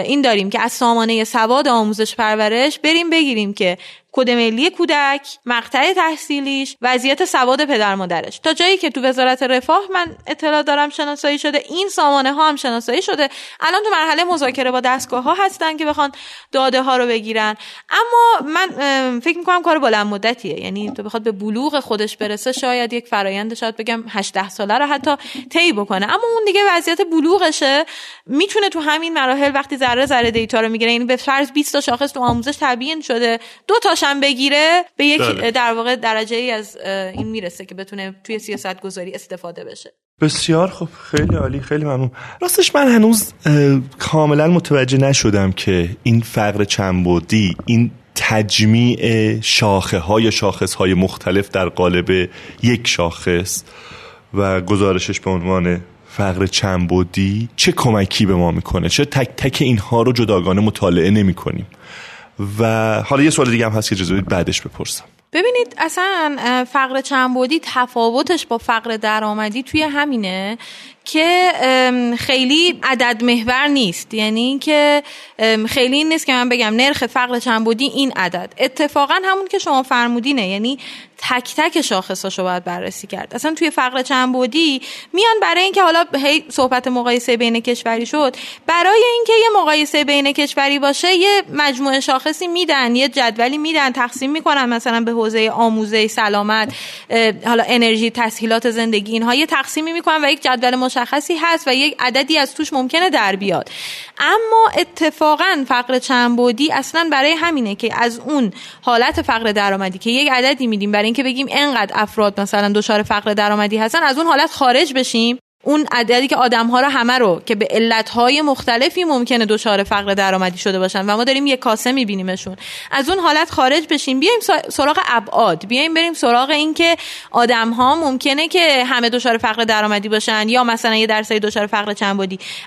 این داریم که از سامانه سواد آموزش پرورش بریم بگیریم که کد ملی کودک مقطع تحصیلیش وضعیت سواد پدر مادرش. تا جایی که تو وزارت رفاه من اطلاع دارم شناسایی شده این سامانه ها هم شناسایی شده. الان تو مرحله مذاکره با دستگاه ها هستن که بخوان داده ها رو بگیرن. اما من فکر می‌کنم کار بلند مدتیه. یعنی تو بخواد به بلوغ خودش برسه شاید یک فرایند شاید بگم 18 ساله رو حتی طی بکنه. اما اون دیگه وضعیت بلوغشه. می‌تونه تو همین مراحل وقتی ذره ذره دیتا رو می‌گیره. یعنی به فرض 20 تا شاخص تو آموزش تبیین شده. دو تا هم بگیره به یک بله. در واقع درجه ای از این می‌رسه که بتونه توی سیاست گذاری استفاده بشه. بسیار خب خیلی عالی خیلی ممنون. راستش من هنوز کاملا متوجه نشدم که این فقر چنبودی این تجمیع شاخه های شاخص های مختلف در قالب یک شاخص و گزارشش به عنوان فقر چنبودی چه کمکی به ما می‌کنه؟ چه تک تک اینها رو جداگانه مطالعه نمی کنیم و حالا یه سوال دیگه هم هست که اجازه بعدش بپرسم. ببینید اصلا فقر چنبودی تفاوتش با فقر درآمدی توی همینه که خیلی عدد محور نیست. یعنی اینکه خیلی این نیست که من بگم نرخ فقر چنبودی این عدد. اتفاقا همون که شما فرمودینه. یعنی تک تک شاخصاشو باید بررسی کرد. اصلا توی فقر چنبودی میان برای اینکه حالا هی صحبت مقایسه بین کشوری شد برای اینکه یه مقایسه بین کشوری باشه یه مجموعه شاخصی میدن یه جدولی میدن تقسیم می‌کنن مثلا به حوزه آموزه سلامت حالا انرژی تسهیلات زندگی اینها یه تقسیمی می‌کنن و یک جدول مشخصی هست و یک عددی از توش ممکنه در بیاد. اما اتفاقا فقر چنبودی اصلا برای همینه که از اون حالت فقر درآمدی که یک عددی میدیم برای اینکه بگیم انقدر افراد مثلا دچار فقر درآمدی هستن از اون حالت خارج بشیم. اون عددی که آدم ها رو همه رو که به علت های مختلفی ممکنه دچار فقر درآمدی شده باشن و ما داریم یه کاسه میبینیمشون. از اون حالت خارج بشیم. بیایم سراغ ابعاد. بیایم بریم سراغ این که آدم ها ممکنه که همه دچار فقر درآمدی باشن یا مثلا یه درصدی دچار فقر چند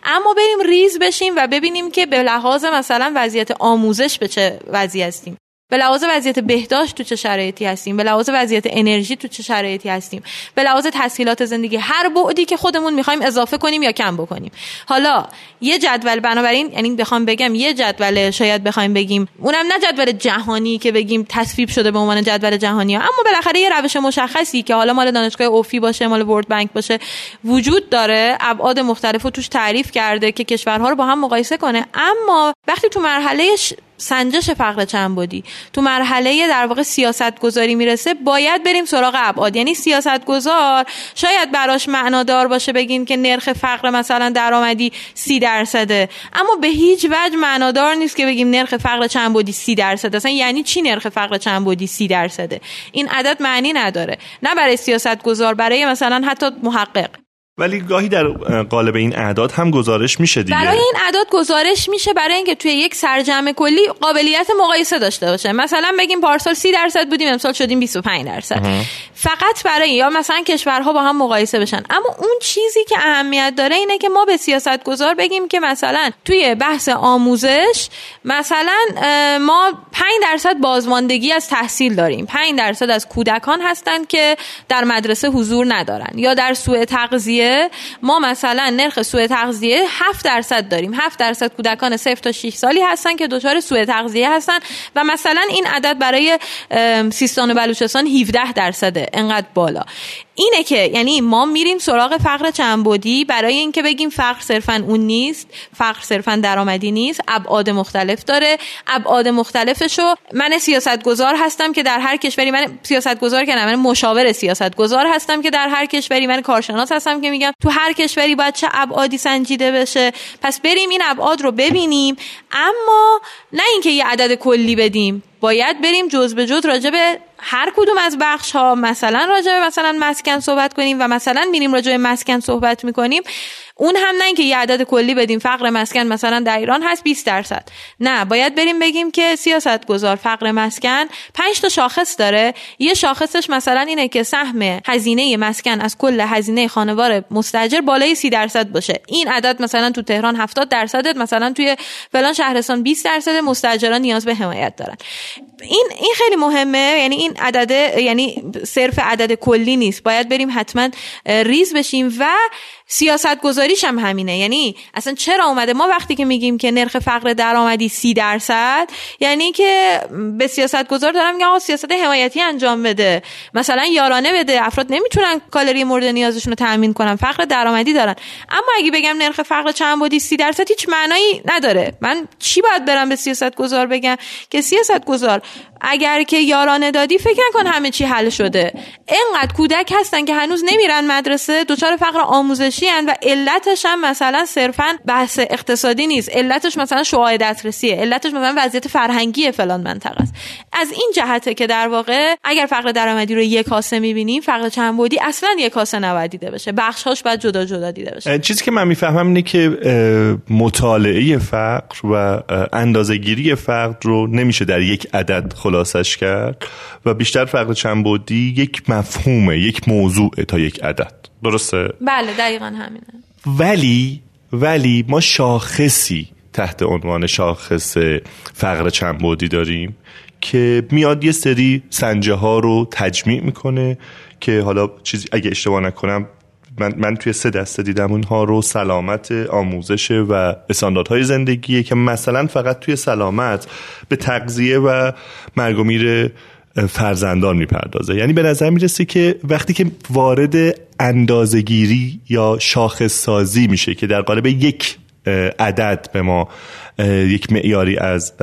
اما بریم ریز بشیم و ببینیم که به لحاظ مثلا وضعیت آموزش به چه وضعی هستیم. به لحاظ وضعیت بهداشت تو چه شرایطی هستیم؟ به لحاظ وضعیت انرژی تو چه شرایطی هستیم؟ به لحاظ تسهیلات زندگی هر بعدی که خودمون می‌خوایم اضافه کنیم یا کم بکنیم. حالا یه جدول بنابراین یعنی بخوام بگم یه جدول شاید بخوایم بگیم. اونم نه جدول جهانی که بگیم تصویب شده به عنوان جدول جهانی ها. اما بالاخره یه روش مشخصی که حالا مال دانشگاه اوفی باشه مال ورد بانک باشه وجود داره ابعاد مختلف رو توش تعریف کرده که کشورها رو با هم مقایسه کنه. اما وقتی تو مرحله سنجش فقر چند بودی تو مرحله در واقع سیاست گذاری می‌رسه باید بریم سراغ ابعاد. یعنی سیاست گذار شاید براش معنادار باشه بگین که نرخ فقر مثلا درآمدی سی درصده اما به هیچ وجه معنادار نیست که بگیم نرخ فقر چند بودی سی درصد. اصلا یعنی چی نرخ فقر چند بودی سی درصده این عدد معنی نداره. نه برای سیاست گذار برای مثلا حتی محقق. ولی گاهی در قالب این اعداد هم گزارش میشه دیگه. برای این اعداد گزارش میشه برای اینکه توی یک سرجمع کلی قابلیت مقایسه داشته باشه. مثلا بگیم پارسال 30 درصد بودیم امسال شدیم 25 درصد. فقط برای یا مثلا کشورها با هم مقایسه بشن. اما اون چیزی که اهمیت داره اینه که ما به سیاست گذار بگیم که مثلا توی بحث آموزش مثلا ما 5 درصد بازماندگی از تحصیل داریم. 5 درصد از کودکان هستند که در مدرسه حضور ندارن یا در سوء تغذیه ما مثلا نرخ سوء تغذیه 7 درصد داریم. 7 درصد کودکان 0 تا 6 سالی هستن که دچار سوء تغذیه هستن و مثلا این عدد برای سیستان و بلوچستان 17 درصده. انقدر بالا. اینه که یعنی ما میریم سراغ فقر چنبودی برای اینکه بگیم فقر صرفا اون نیست فقر صرفا درآمدی نیست ابعاد مختلف داره. ابعاد مختلفشو من سیاست گذار هستم که در هر کشوری من سیاست گذار که من مشاور سیاست گذار هستم که در هر کشوری من کارشناس هستم که میگم تو هر کشوری باید چه ابعادی سنجیده بشه. پس بریم این ابعاد رو ببینیم. اما نه اینکه یه عدد کلی بدیم باید بریم جز به جز راجع به هر کدوم از بخش ها مثلا راجع مثلا مسکن صحبت کنیم و مثلا میریم راجع به مسکن صحبت می‌کنیم. اون هم نه اینکه یه عدد کلی بدیم فقر مسکن مثلا در ایران هست 20 درصد. نه باید بریم بگیم که سیاست گذار فقر مسکن 5 تا شاخص داره. یه شاخصش مثلا اینه که سهم هزینه مسکن از کل هزینه خانوار مستاجر بالای 30 درصد باشه. این عدد مثلا تو تهران 70 درصد مثلا توی فلان شهرستان 20 درصد مستاجران نیاز به حمایت دارن. این این خیلی مهمه. یعنی این عدد یعنی صرف عدد کلی نیست. باید بریم حتما ریز بشیم و سیاست گذاریش هم همینه. یعنی اصلا چرا اومده؟ ما وقتی که میگیم که نرخ فقر درآمدی سی درصد یعنی که به سیاست گذار دارم میگم سیاست حمایتی انجام بده. مثلا یارانه بده. افراد نمی‌تونن کالری مورد نیازشون رو تامین کنن. فقر درآمدی دارن. اما اگه بگم نرخ فقر چند بودی؟ سی درصد هیچ معنایی نداره. من چی باید برم به سیاست گذار بگم؟ که سیاست گذار اگر که یارانه دادی فکر کن همه چی حل شده. انقدر کودک هستن که هنوز نمیرن مدرسه دچار فقر آموزشی هن و علتش هم مثلا صرفا بحث اقتصادی نیست. علتش مثلا شعاع دسترسیه. علتش مثلا وضعیت فرهنگی فلان منطقه است. از این جهته که در واقع اگر فقر درآمدی رو یک کاسه می‌بینیم فقر چند بودی اصلا یک کاسه نباید دیده بشه. بخشهاش باید جدا جدا دیده بشه. چیزی که من می‌فهمم اینه که مطالعه فقر و اندازه‌گیری فقر رو نمیشه در یک عدد خلاصش کرد و بیشتر فقر چنبودی یک مفهومه یک موضوع تا یک عدد درسته؟ بله دقیقا همینه ولی ولی ما شاخصی تحت عنوان شاخص فقر چنبودی داریم که میاد یه سری سنجه ها رو تجمیع می‌کنه که حالا چیزی اگه اشتباه نکنم من, من توی سه دسته دیدم اونها رو سلامت آموزش و استانداردهای زندگیه که مثلا فقط توی سلامت به تغذیه و مرگ و میر فرزندان می‌پردازه. یعنی به نظر می‌رسه که وقتی که وارد اندازگیری یا شاخص سازی میشه که در قالب یک عدد به ما یک معیاری از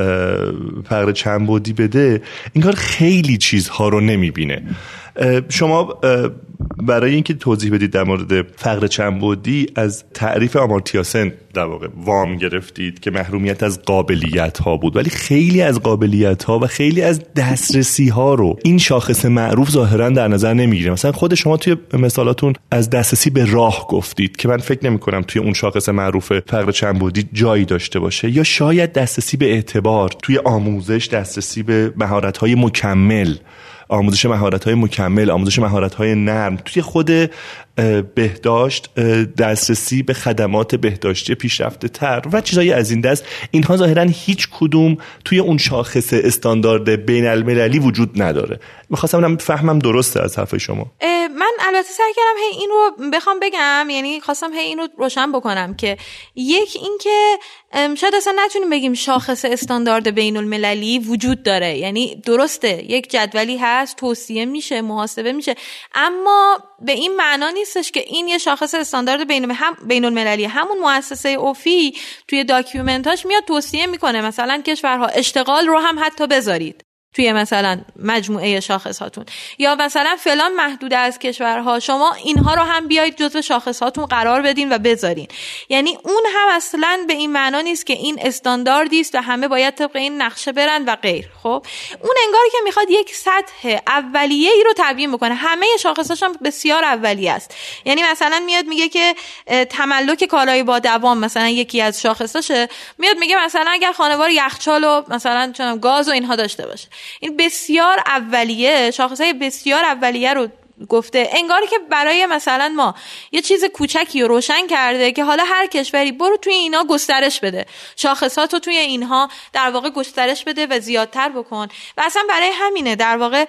فقر چند بودی بده این کار خیلی چیزها رو نمی‌بینه. شما برای اینکه توضیح بدید در مورد فقر چند بودی از تعریف آمارتیاسن در واقع وام گرفتید که محرومیت از قابلیت ها بود. ولی خیلی از قابلیت ها و خیلی از دسترسی ها رو این شاخص معروف ظاهرا در نظر نمی‌گیره. مثلا خود شما توی مثالاتون از دسترسی به راه گفتید که من فکر نمی کنم توی اون شاخص معروف فقر چند بودی جایی داشته باشه. یا شاید دسترسی به اعتبار توی آموزش دسترسی به مهارت های مکمل آموزش مهارت های مکمل آموزش مهارت های نرم. توی خود بهداشت دسترسی به خدمات بهداشتی پیشرفته تر و چیزایی از این دست. اینها ظاهرا هیچ کدوم توی اون شاخص استاندارد بین المللی وجود نداره. می‌خواستم فهمم درسته از حرف شما. من البته سعی کردم هی این بخوام بگم یعنی خواستم هی این رو روشن بکنم که یک اینکه شاید اصلا نتونیم بگیم شاخص استاندارد بین المللی وجود داره. یعنی درسته یک جدولی هست توصیه میشه محاسبه میشه اما به این معنا نیستش که این یه شاخص استاندارد بین, هم بین المللی همون مؤسسه اوفی توی داکیومنتاش میاد توصیه می‌کنه مثلا کشورها اشتغال رو هم حتی بذارید. توی مثلا مجموعه شاخص هاتون یا مثلا فلان محدوده از کشورها شما اینها رو هم بیاید جزو شاخص هاتون قرار بدین و بذارین. یعنی اون هم اصلا به این معنا نیست که این استانداردی است و همه باید طبق این نقشه برن و غیر. خب اون انگار که می‌خواد یک سطح اولیه ای رو تبیین بکنه. همه شاخصاش هم بسیار اولیه است. یعنی مثلا میاد میگه که تملک کالای با دوام مثلا یکی از شاخصاشه. میاد میگه مثلا اگر خانوار یخچال و مثلا چون گاز و اینها داشته باشه. این بسیار اولیه های بسیار اولیه رو گفته. انگار که برای مثلا ما یه چیز کوچکی رو روشن کرده که حالا هر کشوری برو توی اینا گسترش بده. شاخصات رو توی اینها در واقع گسترش بده و زیادتر بکن. و اصلا برای همینه در واقع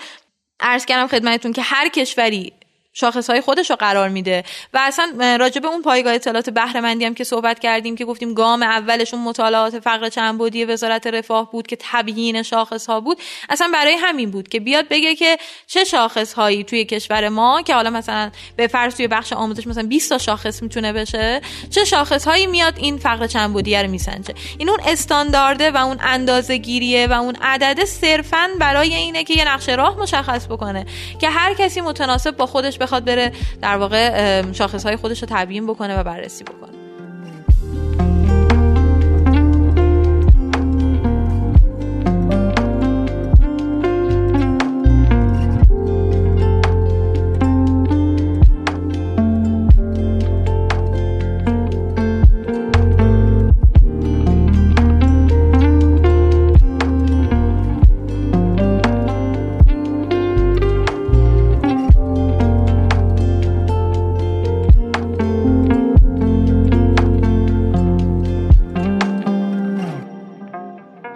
عرض کردم خدمتتون که هر کشوری شاخص های خودش رو قرار میده. و اصلا راجع به اون پایگاه اطلاعات بهره هم که صحبت کردیم که گفتیم گام اولشون مطالعات فقر چند بودی وزارت رفاه بود که تبیین شاخص ها بود. اصلا برای همین بود که بیاد بگه که چه شاخص هایی توی کشور ما که حالا مثلا به فرض توی بخش آموزش مثلا 20 تا شاخص می‌تونه بشه چه شاخص هایی میاد این فقر چند بودی رو میسنجه. این اون استاندارده و اون اندازه گیریه و اون عدد صرفا برای اینه که یه نقشه راه مشخص بکنه که هر کسی متناسب با خودش بخواد بره در واقع شاخص های خودش رو تبیین بکنه و بررسی بکنه.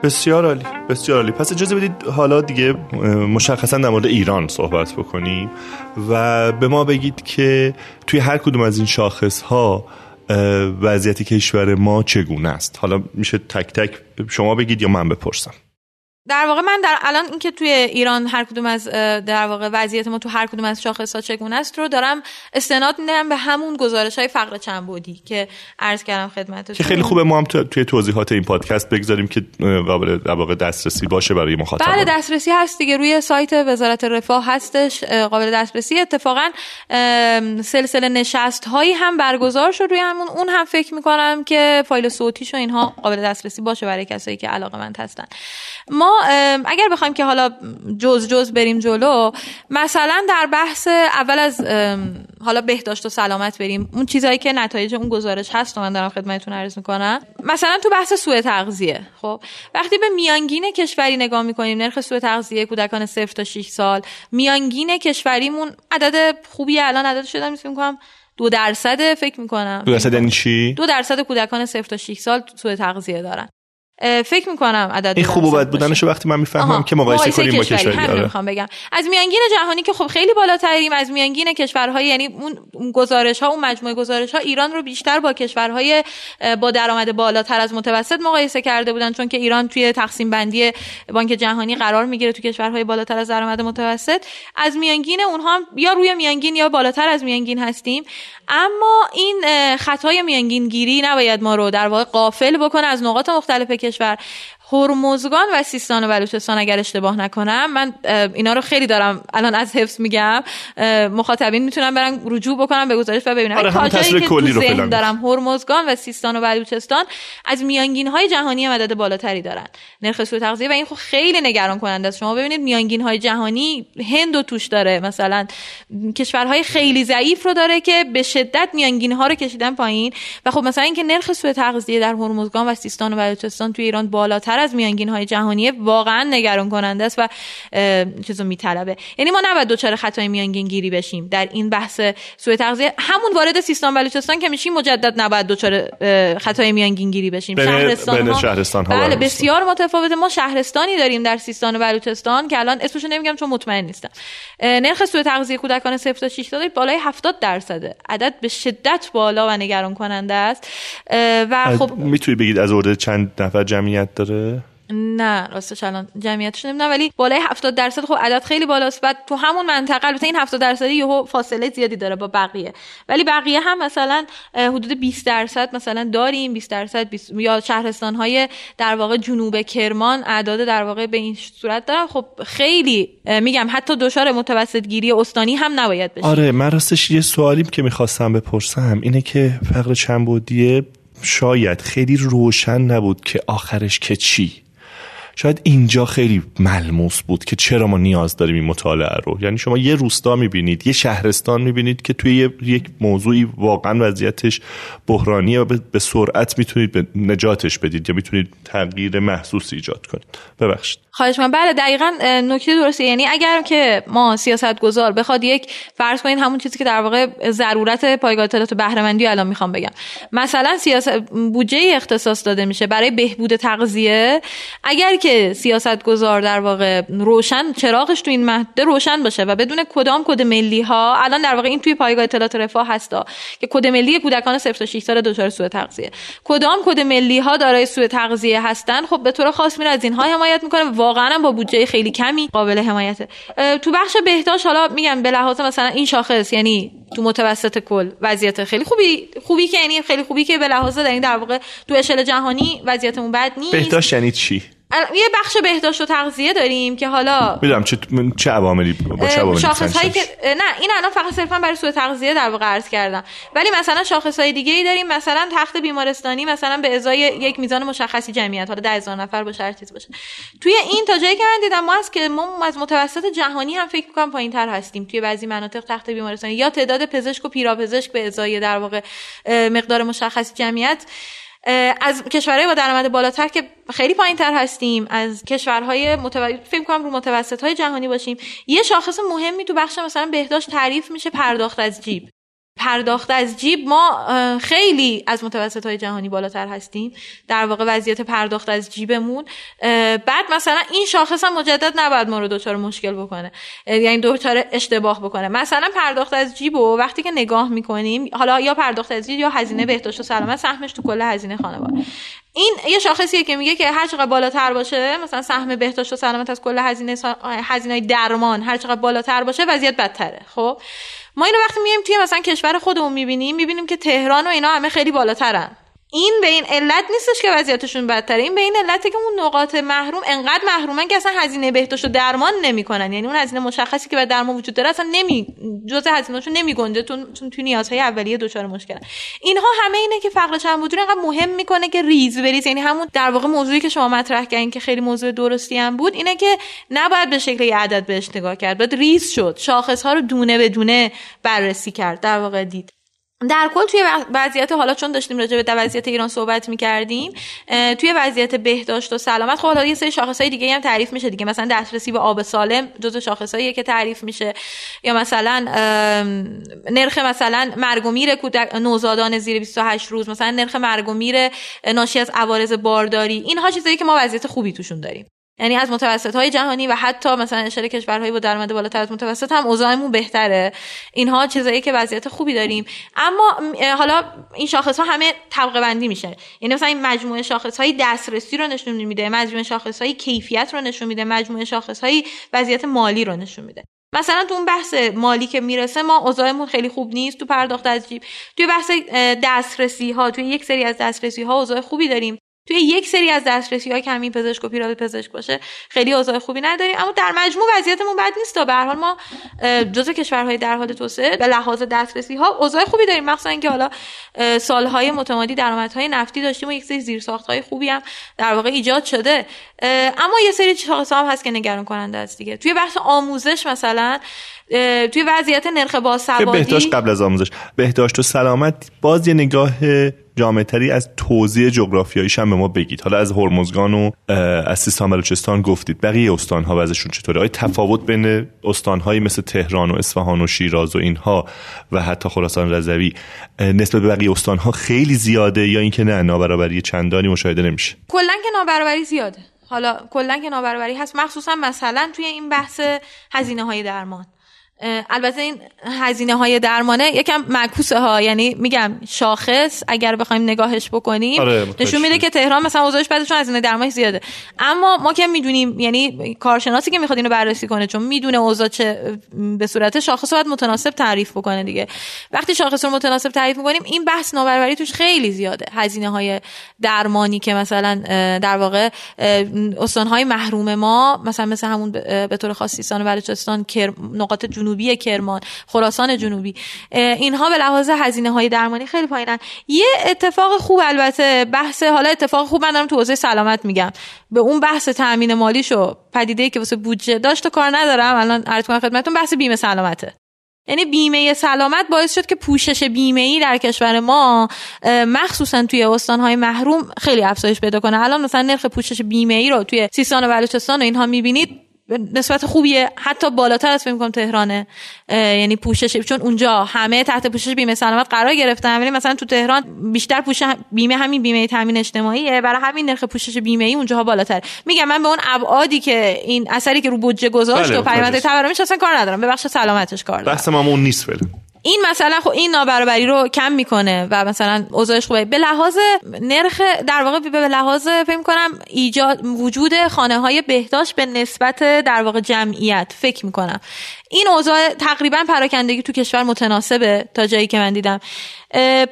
بسیار عالی. بسیار عالی. پس اجازه بدید حالا دیگه مشخصا در مورد ایران صحبت بکنیم و به ما بگید که توی هر کدوم از این شاخص ها وضعیت کشور ما چگونه است. حالا میشه تک تک شما بگید یا من بپرسم. در واقع من در الان اینکه توی ایران هر کدوم از در واقع وضعیت ما تو هر کدوم از شاخص ها چگونه است رو دارم استناد میدم به همون گزارش های فقر چند بودی که عرض کردم خدمتتون. که خیلی خوبه ما هم توی توضیحات این پادکست بگذاریم که قابل در واقع دسترسی باشه برای مخاطبان. بله دسترسی هست دیگه. روی سایت وزارت رفاه هستش. قابل دسترسی. اتفاقا سلسله نشست هایی هم برگزار شد روی همون. اون هم فکر می‌کنم که فایل صوتیش و اینها قابل دسترسی باشه برای کسایی که علاقه مند هستن. ما اگر بخوایم که حالا جز جز بریم جلو مثلا در بحث اول از حالا بهداشت و سلامت بریم. اون چیزهایی که نتایج اون گزارش هست و من دارم خدمتتون عرض می‌کنم. مثلا تو بحث سوء تغذیه خب؟ وقتی به میانگین کشوری نگاه می‌کنیم نرخ سوء تغذیه کودکان 0 تا 6 سال میانگین کشوریمون عدد خوبی الان عدد شده می‌کنم دو درصد فکر می‌کنم. دو درصد یعنی چی؟ دو درصد کودکان 0 تا 6 سال سوء تغذیه دارن. فکر می‌کنم عدد این خوب و بد بودنشو وقتی من می‌فهمم که مقایسه کنیم با کشوری. آره. می‌خوام بگم. از میانگین جهانی که خب خیلی بالاتریم از میانگین کشورهای یعنی اون گزارش ها اون مجموعه گزارش ها ایران رو بیشتر با کشورهای با درآمد بالاتر از متوسط مقایسه کرده بودن چون که ایران توی تقسیم بندی بانک جهانی قرار می‌گیره تو کشورهای بالاتر از درآمد متوسط. از میانگین اونها هم یا روی میانگین یا بالاتر از میانگین هستیم. اما این خطای میانگین گیری نباید ما رو در واقع قافل بکنه از نقاط مختلف کشور هرمزگان و سیستان و بلوچستان اگر اشتباه نکنم من اینا رو خیلی دارم الان از حفظ میگم. مخاطبین می‌تونم برن رجوع بکنم به گزارش و ببینم آره تصویر کلی رو دارم هرمزگان و سیستان و بلوچستان از میانگین های جهانی مدد بالاتری دارن. نرخ سوء تغذیه و این خب خیلی نگران کننده است. شما ببینید میانگین های جهانی هند و توش داره. مثلا کشورهای خیلی ضعیف رو داره که به شدت میانگین ها رو کشیدن پایین. و خب مثلا اینکه نرخ سوء تغذیه در هرمزگان و سیستان و بلوچستان توی ایران بالاتر از میانگین های جهانی واقعا نگران کننده است و چیزو میطلبه. یعنی ما نباید دوچار خطای میانگین گیری بشیم. در این بحث سوء تغذیه همون وارد سیستان بلوچستان که میشیم مجدد نباید دوچار خطای میانگین گیری بشیم. بین شهرستان, ها شهرستان ها بله بسیار متفاوته. ما شهرستانی داریم در سیستان و بلوچستان که الان اسمشو نمیگم چون مطمئن نیستم. نرخ سوء تغذیه کودکان 0 تا 6 ساله بالای 70 درصده. عدد به شدت بالا و نگران کننده است و خب می‌تونی بگید از اورده چند نفر جمعیت داره؟ نه راستش الان جمعیتش نمی‌دونم ولی بالای 70 درصد خب عدد خیلی بالاست. بعد تو همون منطقه البته این 70 درصدی یهو فاصله زیادی داره با بقیه. ولی بقیه هم مثلا حدود 20 درصد مثلا داریم 20 درصد 20 یا شهرستان های در واقع جنوب کرمان اعداد در واقع به این صورت دارن. خب خیلی میگم حتی دچار متوسط گیری استانی هم نباید بشه. آره من راستش یه سوالی که می‌خواستم بپرسم اینه که فقر چند بودیه شاید خیلی روشن نبود که آخرش که چی؟ شاید اینجا خیلی ملموس بود که چرا ما نیاز داریم این مطالعه رو. یعنی شما یه روستا می‌بینید یه شهرستان می‌بینید که توی یک موضوعی واقعا وضعیتش بحرانیه و به سرعت می‌تونید به نجاتش بدید یا می‌تونید تغییر محسوس ایجاد کنید. ببخشید. خواهش من بله دقیقا نکته درسته. یعنی اگر که ما سیاست گذار بخواد یک فرض کنید همون چیزی که در واقع ضرورت پایگاه اطلاعات بهره الان می‌خوام بگم. مثلا سیاست بودجه اختصاص داده میشه برای بهبود تغذیه. اگر که سیاست گذار در واقع روشن چراغش تو این مهده روشن باشه و بدون کدام کد ملی ها الان در واقع این توی پایگاه اطلاعات رفاه هستا که کد ملی کودکان 0 تا 6 سال دچار سوء تغذیه. کدام کد ملی ها دارای سوء تغذیه هستن؟ خب به طور خاص میره از اینها حمایت می‌کنه واقعا با بودجه خیلی کمی قابل حمایته. تو بخش بهداشت حالا میگم به لحاظ مثلا این شاخص یعنی تو متوسط کل وضعیت خیلی خوبی خوبی که یعنی خیلی خوبی که به لحاظ در این در واقع تو اشل جهانی وضعیتمون بد نیست. بهداشت یعنی چی؟ یه بخش بهداشت و تغذیه داریم که حالا می‌دونم چه چه عواملی با چه عواملی شاخص هایی که نه این الان فقط صرفا برای سوء تغذیه در واقع عرض کردم. ولی مثلا شاخص های دیگه ای داریم. مثلا تخت بیمارستانی مثلا به ازای یک میزان مشخصی جمعیت حالا 10000 نفر باشه هر چیز باشه. توی این تا جایی که من دیدم ما از که ما از متوسط جهانی هم فکر می‌کنم پایینتر هستیم توی بعضی مناطق تخت بیمارستانی. یا تعداد پزشک و پیراپزشک به ازای در واقع مقدار مشخصی جمعیت. از کشورهای با درآمد بالاتر که خیلی پایین تر هستیم از کشورهای متوسط فکر کنم رو متوسط های جهانی باشیم یه شاخص مهمی تو بخش مثلا بهداشت تعریف میشه پرداخت از جیب. پرداخت از جیب ما خیلی از متوسط های جهانی بالاتر هستیم. در واقع وضعیت پرداخت از جیبمون بعد مثلا این شاخص هم مجدد نباید ما رو دچار مشکل بکنه. یعنی دچار اشتباه بکنه. مثلا پرداخت از جیب و وقتی که نگاه می‌کنیم حالا یا پرداخت از جیب یا هزینه بهداشت و سلامت سهمش تو کل هزینه خانواده. این یه شاخصیه که میگه که هر چقدر بالاتر باشه مثلا سهم بهداشت و سلامت از کل هزینه هزینه درمان هر چقدر بالاتر باشه وضعیت بدتره. خب؟ ما اینو وقتی میایم توی مثلا کشور خودمون می‌بینیم می‌بینیم که تهران و اینا همه خیلی بالاترن. این به این علت نیستش که وضعیتشون بدتره. این به این علته که اون نقاط محروم انقدر محرومن که اصلا هزینه بهداشت و درمان نمی‌کنن. یعنی اون هزینه مشخصی که به درمان وجود داره اصلا نمی جزء هزینه‌شون نمیگنجه تو تو نیازهای اولیه دچار مشکل اینها همه اینه که فقر چند بودجه انقدر مهم می‌کنه که ریز بریز یعنی همون در واقع موضوعی که شما مطرح کردین که خیلی موضوع درستی هم بود اینه که نباید به شکل عدد بهش نگاه کرد. باید ریز شد. شاخص ها رو دونه به دونه بررسی کرد. در واقع دید. در کل توی وضعیت حالا چون داشتیم راجع به وضعیت ایران صحبت می‌کردیم توی وضعیت بهداشت و سلامت خب حالا یه سری های دیگه هم تعریف میشه دیگه. مثلا دسترسی به آب سالم جزو شاخصاییه که تعریف میشه. یا مثلا نرخ مثلا مرگ و میر نوزادان زیر 28 روز مثلا نرخ مرگ و میر ناشی از عوارض بارداری. اینها چیزایی که ما وضعیت خوبی توشون داریم. یعنی از متوسط های جهانی و حتی مثلا اشاره کشورهای با درآمد بالاتر از متوسط هم اوضاعمون بهتره. اینها چیزایی که وضعیت خوبی داریم. اما حالا این شاخص ها همه طبقه بندی میشه. یعنی مثلا این مجموعه شاخص های دسترسی رو نشون میده مجموعه شاخص های کیفیت رو نشون میده مجموعه شاخص های وضعیت مالی رو نشون میده. مثلا تو اون بحث مالی که می‌رسه ما اوضاعمون خیلی خوب نیست تو پرداخت از جیب. توی بحث دسترسی ها توی یک سری از دسترسی ها اوضاع خوبی داریم. توی یک سری از دسترسی ها که همین پزشک و پیراد پزشک باشه خیلی اوضاع خوبی نداریم. اما در مجموع وضعیتمون بد نیست. به هر حال ما جزو کشورهای در حال توسعه به لحاظ دسترسی ها اوضاع خوبی داریم. مخصوصا اینکه حالا سالهای متمادی درآمدهای نفتی داشتیم و یک سری زیرساختهای خوبی هم در واقع ایجاد شده. اما یه سری چیزا هم هست که نگران کننده است دیگه. توی بحث آموزش مثلا توی وضعیت نرخ باسوادی بهداشت قبل از آموزش. بهداشت و سلامت باز یه نگاه جامعتری از توضیح جغرافیاییش هم به ما بگید. حالا از هرمزگان و از سیستان بلوچستان گفتید. بقیه استانها وضعشون چطوره؟ آیا تفاوت بین استانهایی مثل تهران و اصفهان و شیراز و اینها و حتی خراسان رضوی نسبت به بقیه استانها خیلی زیاده یا اینکه نه؟ نابرابری چندانی مشاهده نمیشه. کلا که نابرابری زیاده. حالا کلا که نابرابری هست. مخصوصا مثلا توی این بحث هزینه های درمان. البته این هزینه های درمانه یکم معکوسه ها یعنی میگم شاخص اگر بخوایم نگاهش بکنیم آره نشون میده که تهران مثلا اوضاعش بعدش هزینه درمانی زیاده. اما ما که می‌دونیم یعنی کارشناسی که می‌خواد اینو بررسی کنه چون می‌دونه اوضاع چه به صورت شاخص باید متناسب تعریف بکنه دیگه. وقتی شاخص رو متناسب تعریف می‌کنیم این بحث نابرابری توش خیلی زیاده. هزینه های درمانی که مثلا در واقع استان های محروم ما مثلا مثل همون به طور خاص سیستان و بلوچستان نقاط جنوبی کرمان خراسان جنوبی. اینها به لحاظ هزینه های درمانی خیلی پایینن. یه اتفاق خوب البته بحث حالا اتفاق خوب من دارم تو حوزه سلامت میگم. به اون بحث تامین مالیشو پدیده که واسه بودجه داشت و کار ندارم الان عرض کنم خدمتتون بحث بیمه سلامته. یعنی بیمه سلامت باعث شد که پوشش بیمه ای در کشور ما مخصوصا توی استانهای محروم خیلی افزایش پیدا کنه. الان مثلا نرخ پوشش بیمه ای رو توی سیستان و بلوچستان و اینها می‌بینید. نسبت خوبیه حتی بالاتر از فکر کنم تهرانه. یعنی پوشش چون اونجا همه تحت پوشش بیمه سلامت قرار گرفتن ولی مثلا تو تهران بیشتر پوش بیمه همین بیمه تامین اجتماعیه برای همین نرخ پوشش بیمه ای اونجاها بالاتر. میگم من به اون ابعادی که این اثری که رو بودجه گذاشت بله، و پیامد تورمیش اصلا کار ندارم. به بخش سلامتش کار دارم بحث ما اون نیست فعلا. این مثلا خب این نابرابری رو کم می‌کنه و مثلا اوضاعش خوبه. به لحاظ نرخ در واقع به لحاظ فکر کنم ایجاد وجود خانه های بهداشت به نسبت در واقع جمعیت فکر می‌کنم. این اوضاع تقریبا پراکندگی تو کشور متناسبه تا جایی که من دیدم.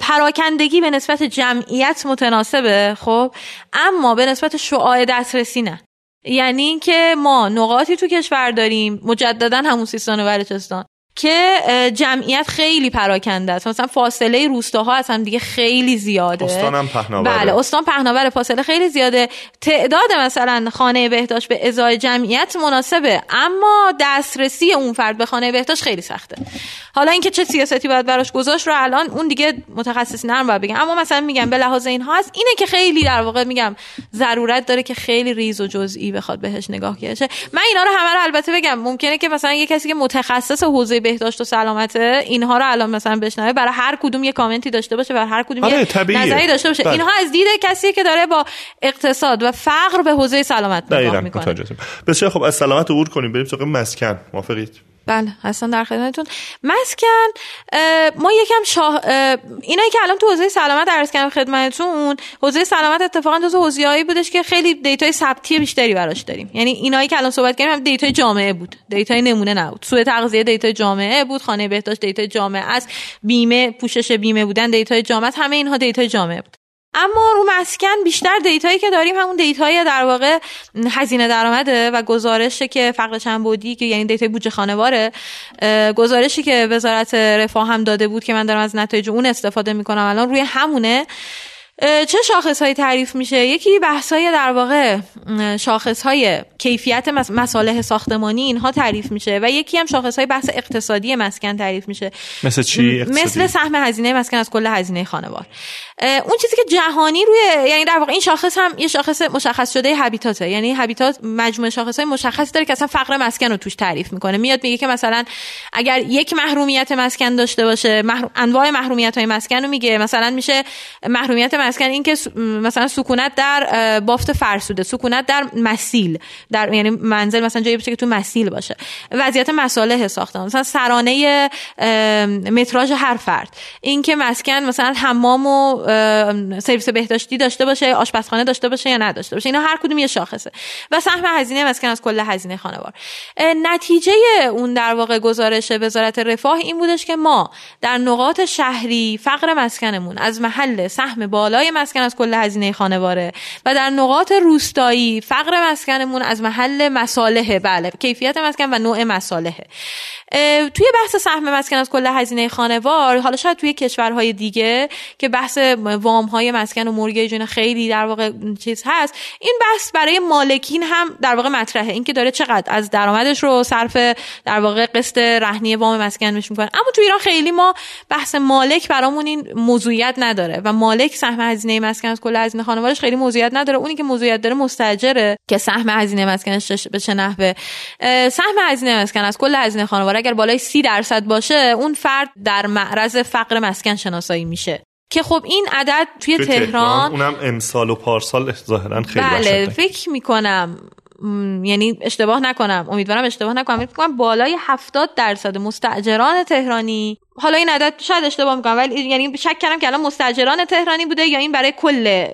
پراکندگی به نسبت جمعیت متناسبه خب؟ اما به نسبت شعاع دسترسی نه. یعنی اینکه ما نقاطی تو کشور داریم مجددا همون سیستان و بلوچستان که جمعیت خیلی پراکنده است. مثلا فاصله روستاها از هم دیگه خیلی زیاده. استانم پهناوره. بله استان پهناور فاصله خیلی زیاده. تعداد مثلا خانه بهداشت به ازای جمعیت مناسبه اما دسترسی اون فرد به خانه بهداشت خیلی سخته. حالا اینکه چه سیاستی باید براش گذاشت رو الان اون دیگه متخصص نرم باید بگم. اما مثلا میگم به لحاظ این هست اینه که خیلی در واقع میگم ضرورت داره که خیلی ریز و جزئی بخواد بهش نگاه کنه من اینا رو همه رو البته بگم ممکنه که مثلا یه کسی که متخصص حوزه بهداشت و سلامته اینها رو الان مثلا بشنوه برای هر کدوم یه کامنتی داشته باشه برای هر کدوم آره، یه نظری داشته باشه. بله. اینها از دید کسی که داره با اقتصاد و فقر به حوزه سلامت نگاه می‌کنه. بسیار خب از سلامت عبور کنیم بریم سراغ مسکن. موافقید؟ بله هستم در خدمتتون. مسکن ما یکم شاید اینایی که الان تو حوزه سلامت عرض کردم خدمتتون حوزه سلامت اتفاقا جزو حوزه‌ای بودش که خیلی data ی ثبتی بیشتری براش داریم. یعنی اینایی که الان صحبت کردیم هم data ی جامعه بود. data ی نمونه نبود. سوء تغذیه data ی جامعه بود خانه بهداشت data ی جامعه است. بیمه پوشش بیمه بودن data ی جامعه همه اینها data ی جامعه بود. اما رو مسکن بیشتر data یی که داریم همون data ی در واقع هزینه درآمده و گزارشی که فقر چند بعدی که یعنی data ی بودجه خانواره گزارشی که وزارت رفاه هم داده بود که من دارم از نتایج اون استفاده می‌کنم. الان روی همونه. چه شاخص های تعریف میشه؟ یکی بحث های در واقع شاخص های کیفیت مصالح ساختمانی اینها تعریف میشه و یکی هم شاخص های بحث اقتصادی مسکن تعریف میشه. مثل چی مثل سهم هزینه مسکن از کل هزینه خانوار. اون چیزی که جهانی روی یعنی در واقع این شاخص هم یه شاخص مشخص شده هابیتاته یعنی هابیتات مجموعه شاخص های مشخصی داره که اصلا فقر مسکن رو توش تعریف می‌کنه. میاد میگه که مثلا اگر یک محرومیت مسکن داشته باشه محروم... انواع محرومیت های مسکن رو میگه. مثلا میشه محرومیت مسکن این که مثلا سکونت در بافت فرسوده سکونت در مسیل در یعنی منزل مثلا جایی باشه که تو مسیل باشه. وضعیت مصالح ساختمان مثلا سرانه متراژ هر فرد. این که مسکن مثلا حمام و سرویس بهداشتی داشته باشه آشپزخانه داشته باشه یا نداشته باشه اینا هر کدوم یه شاخصه. و سهم هزینه مسکن از کل هزینه خانوار. نتیجه اون در واقع گزارش وزارت رفاه این بودش که ما در نقاط شهری فقر مسکنمون از محل سهم بالای مسکن از کل هزینه خانواره و در نقاط روستایی فقر مسکنمون از محل مصالحه. بله کیفیت مسکن و نوع مصالحه. توی بحث سهم مسکن از کل هزینه خانوار حالا شاید توی کشورهای دیگه که بحث وام های مسکن و مورگیج خیلی در واقع چیز هست این بحث برای مالکین هم در واقع مطرحه. اینکه داره چقدر از درآمدش رو صرف در واقع قسط رهنی وام مسکن می‌کنه. اما تو ایران خیلی ما بحث مالک برامون این موضوعیت نداره و مالک سهم هزینه مسکن از کل هزینه خانوارش خیلی موضوعیت نداره. اونی که موضوعیت داره مستاجره که سهم هزینه مسکنش به چه نحوه. سهم هزینه مسکن از کل هزینه خانوار اگر بالای سی درصد باشه اون فرد در معرض فقر مسکن شناسایی میشه. که خب این عدد توی, تهران, تهران اونم امسال و پارسال ظاهرا خیلی بله فکر می‌کنم. یعنی اشتباه نکنم. امیدوارم اشتباه نکنم. فکر کنم بالای 70 درصد مستاجران تهرانی حالا این عدد شاید اشتباه می‌کنم ولی یعنی شک کردم که الان مستاجران تهرانی بوده یا این برای کل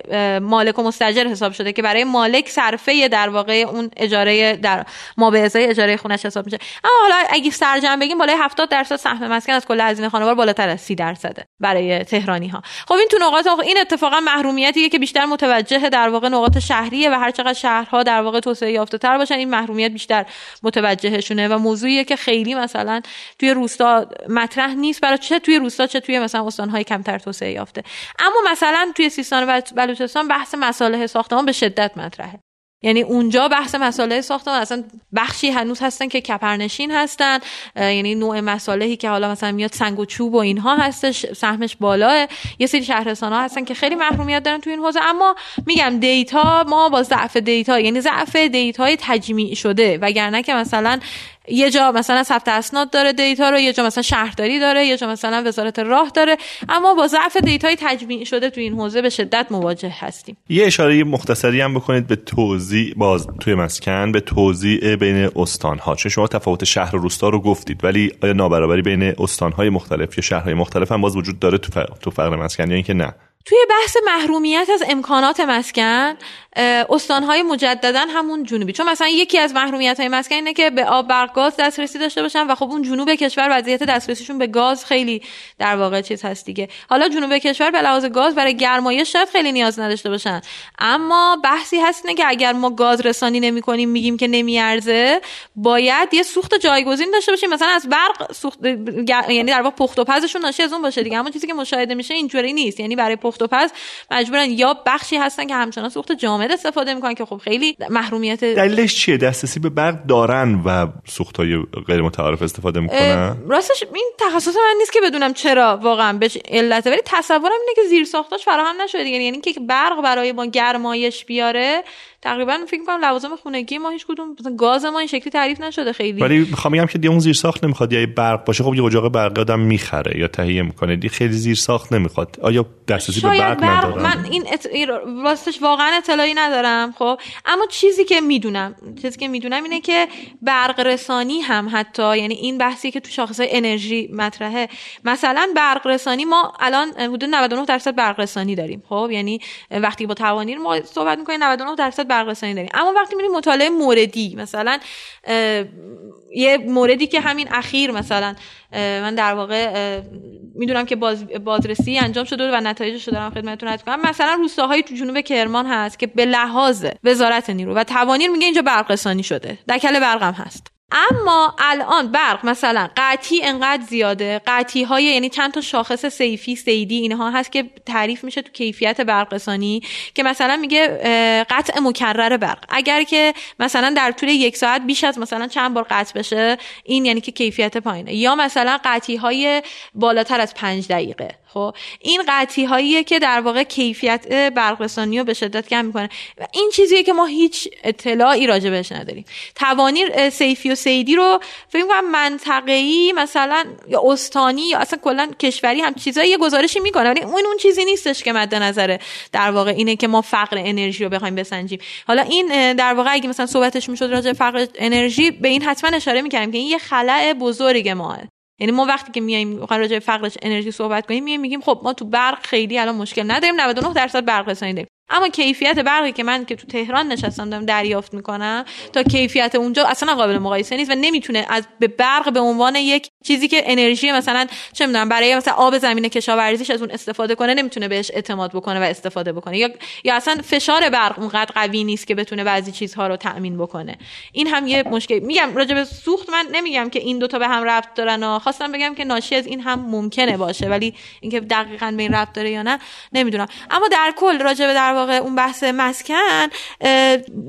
مالک و مستاجر حساب شده که برای مالک صرفه در واقع اون اجاره در ما به ازای اجاره خونش حساب میشه. اما حالا اگه سرجم بگیم بالای 70 درصد سهم مسکن از کل هزینه خانوار بالاتر از 30 درصده برای تهرانی ها خب این تو نقاط این اتفاقا محرومیتیه که بیشتر متوجه در واقع نقاط شهریه و هر چقدر شهرها در واقع توسعه یافته تر باشن این محرومیت بیشتر متوجهشونه. و موضوعیه که خیلی مثلا توی روستا مطرح نیست. برای چه توی روستا چه توی مثلا استانهای کمتر توسعه یافته. اما مثلا توی سیستان و بلوچستان بحث مصالح ساختمان به شدت مطرحه. یعنی اونجا بحث مصالح ساختمان اصلا بخشی هنوز هستن که کپرنشین هستن. یعنی نوع مصالحی که حالا مثلا میاد سنگ و چوب و اینها هستش سهمش بالاه. یه سری شهرستان ها هستن که خیلی محرومیت دارن تو این حوزه. اما میگم data ما با ضعف data یعنی ضعف data ی تجمیع شده. وگرنه که مثلا یه جا مثلا ثبت اسناد داره data رو یه جا مثلا شهرداری داره یه جا مثلا وزارت راه داره. اما با ضعف data ی تجمیع شده تو این حوزه به شدت مواجه هستیم. یه اشاره مختصری هم بکنید به توزیع باز توی مسکن به توزیع بین استان ها چون شما تفاوت شهر و روستا رو گفتید ولی آیا نابرابری بین استان های مختلف یا شهرهای مختلف هم باز وجود داره تو تو فقر مسکن یا اینکه نه؟ توی بحث محرومیت از امکانات مسکن استانهای مجددا همون جنوبی. چون مثلا یکی از محرومیت های مسکن اینه که به آب برق گاز دسترسی داشته باشن و خب اون جنوب کشور وضعیت دسترسیشون به گاز خیلی در واقع چیز هست دیگه. حالا جنوب کشور به لحاظ گاز برای گرمایش شاید خیلی نیاز نداشته باشن. اما بحثی هست اینه که اگر ما گاز رسانی نمی کنیم میگیم که نمیارزه باید یه سوخت جایگزین داشته باشیم. مثلا از برق سوخت یعنی در واقع پخت و پزشون ناشی از اون باشه دیگه. اما چیزی که مشاهده میشه اینجوری نیست. یعنی برای پخت و پز. مجبورن یا بخشی هستن که همچنان سوخت جامد استفاده می‌کنن که خب خیلی محرومیت دلیلش چیه؟ دسترسی به برق دارن و سوخت های غیر متعارف استفاده می‌کنن؟ راستش این تخصص من نیست که بدونم چرا واقعا بهش علت ولی تصورم اینه که زیر ساختاش فراهم نشده دیگه. یعنی که برق برای ما گرمایش بیاره تقریبا فکر می‌کنم لوازم خونگی ما هیچ کدوم مثلا گاز ما این شکلی تعریف نشده خیلی ولی می‌خوام بگم که دیگه اون زیر ساخت نمی‌خواد. یا برق باشه خب یه اجاق برقی آدم می‌خره یا تهیه می‌کنه. دی خیلی زیر ساخت نمی‌خواد. آیا دسترسی به برق, برق ندارم؟ من این ات... راستش واقعا اطلاعی ندارم خب. اما چیزی که می‌دونم چیزی که می‌دونم اینه که برق رسانی هم حتی یعنی این بحثی که تو شاخص انرژی مطرحه. مثلا برق رسانی ما الان حدود 99 درصد برق رسانی داریم خب. یعنی وقتی با توانیر ما صحبت می‌کنیم 99 درصد برق رسانی داریم. اما وقتی میریم مطالعه موردی مثلا یه موردی که همین اخیر مثلا من در واقع می‌دونم که باز بازرسی انجام شده و نتایجش رو دارم خدمتتون عرض کنم مثلا روستاهای تو جنوب کرمان هست که به لحاظ وزارت نیرو و توانیر میگه اینجا برق رسانی شده. دکل برق هم هست. اما الان برق مثلا قطعی انقدر زیاده؟ قطعی های یعنی چند تا شاخص سیفی سیدی اینها هست که تعریف میشه تو کیفیت برق رسانی که مثلا میگه قطع مکرر برق. اگر که مثلا در طول یک ساعت بیش از مثلا چند بار قطع بشه این یعنی که کیفیت پایینه. یا مثلا قطعی های بالاتر از پنج دقیقه. خب این قطعی هاییه که در واقع کیفیت برق رسانی رو به شدت کم می‌کنه. و این چیزیه که ما هیچ اطلاعی راجع بهش نداریم. توانی سیفی و سیدی رو فکر کنم منطقه‌ای مثلا یا استانی یا اصلا کلا کشوری هم چیزایی گزارشی می‌کنه ولی اون اون چیزی نیستش که مد نظره در واقع اینه که ما فقر انرژی رو بخوایم بسنجیم. حالا این در واقع اگه مثلا صحبتش می‌شد راجع فقر انرژی به این حتما اشاره می‌کردیم که این یه خلأ بزرگ ما یعنی ما وقتی که میایم راجع فقرش انرژی صحبت کنیم میایم میگیم خب ما تو برق خیلی الان مشکل نداریم 99 درصد برق رسانی داریم اما کیفیت برقی که من که تو تهران نشستم دارم دریافت می‌کنم تا کیفیت اونجا اصلا قابل مقایسه نیست و نمی‌تونه از به برق به عنوان یک چیزی که انرژی مثلا چه می‌دونم برای مثلا آب زمین کشاورزیش از اون استفاده کنه نمی‌تونه بهش اعتماد بکنه و استفاده بکنه. یا یا اصلا فشار برق اونقدر قوی نیست که بتونه بعضی چیزها رو تأمین بکنه. این هم یه مشکل میگم راجع به سوخت من نمیگم که این دوتا به هم ربط دارن و خواستم بگم که ناشی از این هم ممکنه باشه ولی اینکه دقیقا به این ربط داره یا نه نمی‌دونم. اما در کل راجع به در واقع اون بحث مسکن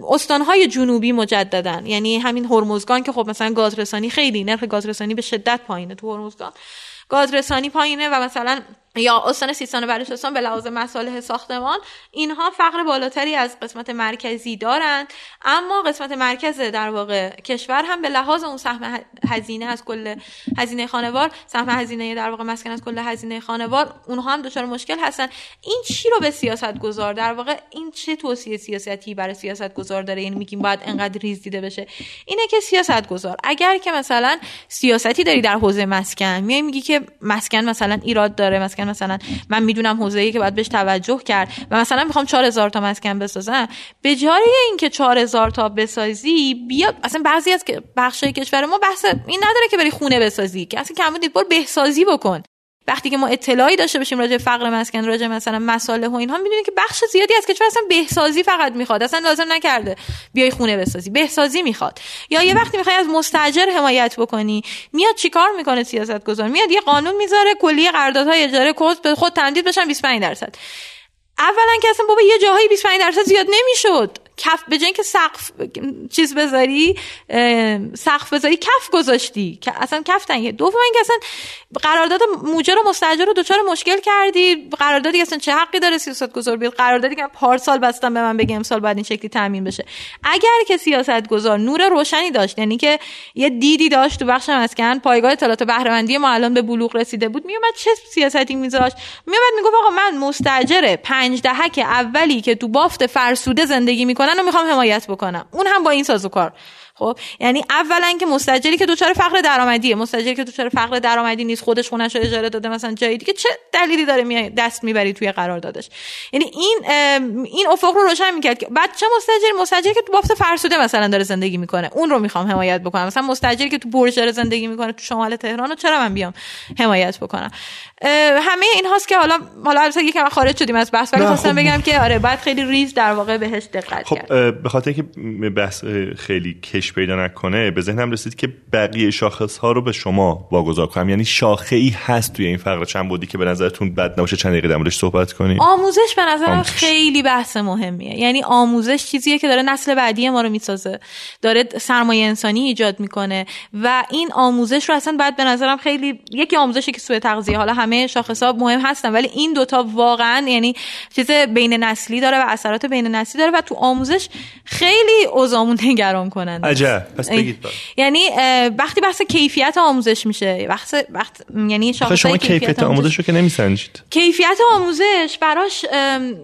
استانهای جنوبی مجددن. یعنی همین هرمزگان که خب مثلا گازرسانی خیلی نرخ گازرسانی به شدت پایینه تو هرمزگان. گازرسانی پایینه و مثلا یا استان سیستان و بلوچستان به لحاظ مصالح ساختمان اینها فقر بالاتری از قسمت مرکزی دارند. اما قسمت مرکز در واقع کشور هم به لحاظ اون سهم هزینه از کل هزینه خانوار سهم هزینه در واقع مسکن از کل هزینه خانوار اونها هم دچار مشکل هستن. این چی رو به سیاست گذار در واقع این چه توصیه سیاستی برای سیاست گذار داره؟ یعنی میگیم باید انقدر ریز دیده بشه. اینه که سیاست گذار اگر که مثلا سیاستی داری در حوزه مسکن میای میگی که مسکن مثلا ایراد داره مسکن مثلا من می‌دونم حوزه‌ای که باید بهش توجه کرد و مثلا می‌خوام 4000 تا مسکن بسازم به جای اینکه 4000 تا بسازی بیا اصلا بعضی از بخشای کشور ما بحث این نداره که بری خونه بسازی که اصلا کم دید بار بهسازی بکن. وقتی که ما اطلاعی داشته باشیم راجع فقر مسکن راجع مثلا مساله و اینها می‌دونیم که بخش زیادی از کشور اصلا بهسازی فقط می‌خواد اصلا لازم نکرده بیای خونه بسازی بهسازی می‌خواد. یا یه وقتی می‌خوای از مستاجر حمایت بکنی میاد چیکار می‌کنه سیاست گذار میاد یه قانون می‌ذاره کلیه قراردادهای اجاره کوست به خود تمدید بشن 25 درصد. اولا که اصلا بابا یه جاهایی 25 درصد زیاد نمی‌شد. کف به که سقف چیز بذاری سقف بذاری کف گذاشتی. که اصلا کف تنگه دوم اینکه اصلا قرارداد موجر و مستاجر رو دچار مشکل کردی. قراردادی اصلا چه حقی داره سیاست گذار بیاد؟ قراردادی که پارسال بستم به من بگه امسال باید این شکلی تامین بشه. اگر که سیاست گذار نور روشنی داشت یعنی که یه دیدی داشت تو بخش مسکن پایگاه اطلاعات بهره‌مندی ما الان به بلوغ رسیده بود میومد چه سیاستی میذاشت؟ میومد می‌گفت آقا من مستاجر پنج دهک اولی که تو بافت فرسوده زندگی می‌کنن و می‌خوام حمایت بکنم. اون هم با این سازوکار. خب یعنی اولا که مستاجری که دوچار فقر درآمدیه. مستاجری که دوچار فقر درآمدی نیست خودش خونش رو اجاره داده مثلا جای دیگه چه دلیلی داره می دست می‌بری توی قراردادش؟ یعنی این این افق رو روشن می‌کرد که بعد چه مستاجری مستاجری که تو بافت فرسوده مثلا داره زندگی می‌کنه. اون رو می‌خوام حمایت بکنم. مثلا مستاجری که تو برج داره زندگی می‌کنه تو شمال تهران رو چرا من بیام حمایت بکنم؟ همه این هاست که حالا حالا البته یکم خارج شدیم از بحث ولی خواستم خب. بگم که آره بعد خیلی ریز در واقع بهش دقت خب کرد. به خاطر اینکه بحث خیلی کش پیدا نکنه به ذهنم رسید که بقیه شاخص ها رو به شما واگذار کنم. یعنی شاخه ای هست توی این فقره چند بودی که به نظرتون بد نباشه؟ چند دقیقه در صحبت کنیم. آموزش به نظرم خیلی بحث مهمیه. یعنی آموزش چیزیه که داره نسل بعدی ما رو می‌سازه. داره سرمایه انسانی ایجاد می‌کنه و این آموزش رو اصلا بعد به نظرم خیلی یکی آموزشی که سوء تغذیه. حالا همه شاخص ها مهم هستن ولی این دوتا واقعا یعنی چیز بین نسلی داره و اثرات بین نسلی داره و تو آموزش خیلی اوزامون نگران کننده عجب. پس بگید یعنی وقتی بحث کیفیت آموزش میشه وقت وقت یعنی شاخص شما کیفیت, کیفیت آموزش رو که نمیسنجید. کیفیت آموزش براش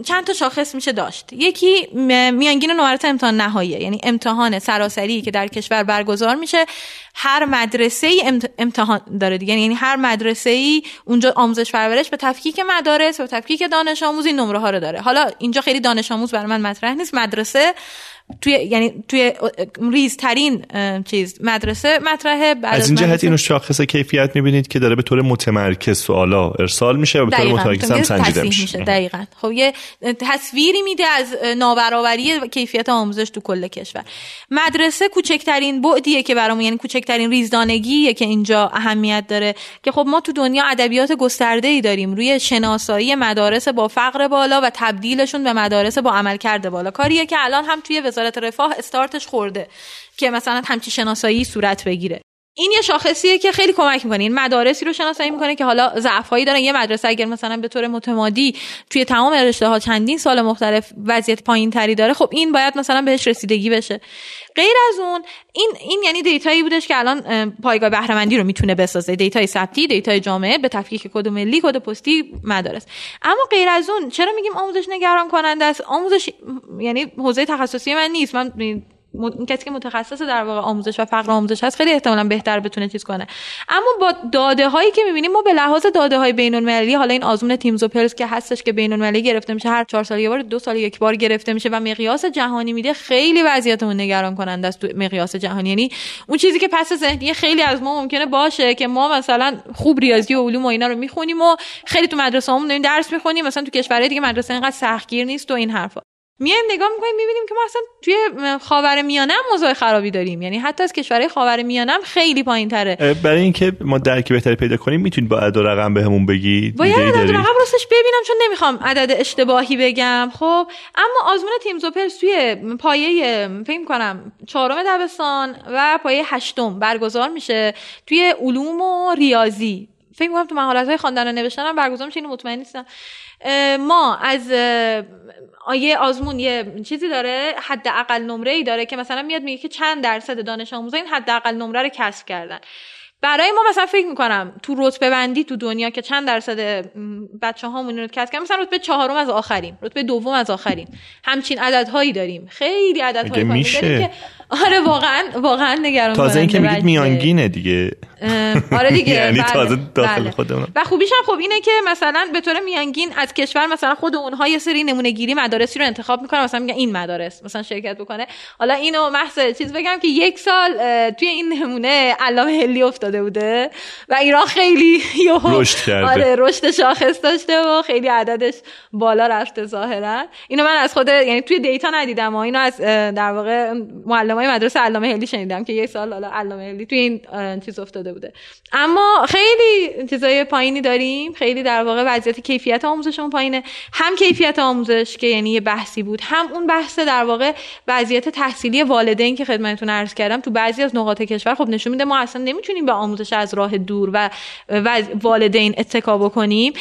چند تا شاخص میشه داشت. یکی میانگین نمرات امتحان نهایی یعنی امتحان سراسری که در کشور برگزار میشه. هر مدرسه ای امتحان داره دیگه. یعنی هر مدرسه ای اونجا آموزش پرورش به تفکیک مدارس و تفکیک دانش آموز این نمره ها رو داره. حالا اینجا خیلی دانش آموز برای من مطرح نیست. مدرسه توی یعنی توی ریزترین چیز مدرسه مطرحه از این جهت اینو شاخص کیفیت می‌بینید که داره به طور متمرکز سوالا ارسال میشه و به طور متمرکز هم سنجیده میشه. دقیقاً. خب یه تصویری میده از نابرابری کیفیت آموزش تو کل کشور. مدرسه کوچکترین بعدیه که برامون یعنی کوچکترین ریزدانگیه که اینجا اهمیت داره که خب ما تو دنیا ادبیات گسترده ای داریم. روی شناسایی مدارس با فقر بالا و تبدیلشون به مدارس با عملکرد بالا. کاریه که الان هم توی وزارت رفاه استارتش خورده که مثلا همچین شناسایی صورت بگیره. این یه شاخصیه که خیلی کمک می‌کنه. این مدارسی رو شناسایی می‌کنه که حالا ضعفایی دارن. یه مدرسه اگر مثلا به طور متمادی توی تمام رشته ها چندین سال مختلف وضعیت پایین تری داره خب این باید مثلا بهش رسیدگی بشه. غیر از اون این این یعنی data یی بودش که الان پایگاه بهرهمندی رو می‌تونه بسازه. data ی ثبتی data ی جامعه به تفکیک کد ملی کد پستی مدارس. اما غیر از اون چرا میگیم آموزش نگران کننده است؟ آموزش یعنی حوزه تخصصی من نیست. من اون کسی که متخصص در واقع آموزش و فقر آموزش هست خیلی احتمالا بهتر بتونه چیز کنه. اما با داده هایی که می‌بینیم ما به لحاظ داده های بین المللی حالا این آزمون تیمز و پلز که هستش که بین المللی گرفته میشه هر چهار سال یک بار دو سال یک بار گرفته میشه و مقیاس جهانی میده خیلی وضعیتمون نگران کننده است مقیاس جهانی. یعنی اون چیزی که پس ذهنی خیلی از ما ممکنه باشه که ما مثلا خوب ریاضی و علوم و اینا رو می‌خونیم و خیلی تو مدرسه همون داریم درس می‌خونیم مثلا تو کشورهای دیگه مدرسه اینقدر سختگیر نیست و این حرفا. میایم نگاه می‌کنیم می‌بینیم که ما اصلا توی خاور میانه هم موضوع خرابی داریم. یعنی حتی از کشورهای خاور میانه هم خیلی پایین تره برای اینکه ما درک بهتری پیدا کنیم می‌تونید با عدد و رقم بهمون بگید باید عدد و رقم راستش ببینم چون نمی‌خوام عدد اشتباهی بگم. خب اما آزمون تیمزوپرس توی پایه فکر کنم چهارم دبستان و پایه هشتم برگزار میشه توی علوم و ریاضی. فکر می‌کنم تو مهارت های خواندن و نوشتن هم برگزار میشه اینو مطمئن نیستم. ما از آیه آزمون یه چیزی داره حد اقل نمره ای داره که مثلا میاد میگه که چند درصد دانش آموزا این حد اقل نمره رو کسب کردن. برای ما مثلا فکر می‌کنم تو رتبه بندی تو دنیا که چند درصد بچه هامون رو کسب کردن مثلا رتبه چهارم از آخرین رتبه دوم از آخرین. همچین عددهایی داریم. خیلی عددهایی میشه. که آره واقعا واقعا نگران تازه اینکه میگید میانگینه دیگه. آره دیگه یعنی بله. تازه داخل بله. خودمون و خوبیش هم خب اینه که مثلا به طور میانگین از کشور مثلا خود اونها یه سری نمونه گیری مدارسی رو انتخاب می‌کنن. مثلا میگن این مدارس مثلا شرکت بکنه. حالا اینو محض چیز بگم که یک سال توی این نمونه علامه هلی افتاده بوده و ایران خیلی رشد کرده. آره رشد شاخص داشته و خیلی عددش بالا رفته ظاهرا. اینو من از خود یعنی توی دیتا ندیدم و اینو از در واقع معلمای مدرسه علامه هلی شنیدم که یک سال حالا علامه هلی توی این چیز افتاده بوده. اما خیلی چیزای پایینی داریم. خیلی در واقع وضعیت کیفیت آموزشمون پایینه. هم کیفیت آموزش که یعنی یه بحثی بود هم اون بحث در واقع وضعیت تحصیلی والدین که خدمتتون عرض کردم تو بعضی از نقاط کشور خب نشون میده ما اصلا نمی‌تونیم به آموزش از راه دور و والدین اتکا بکنیم.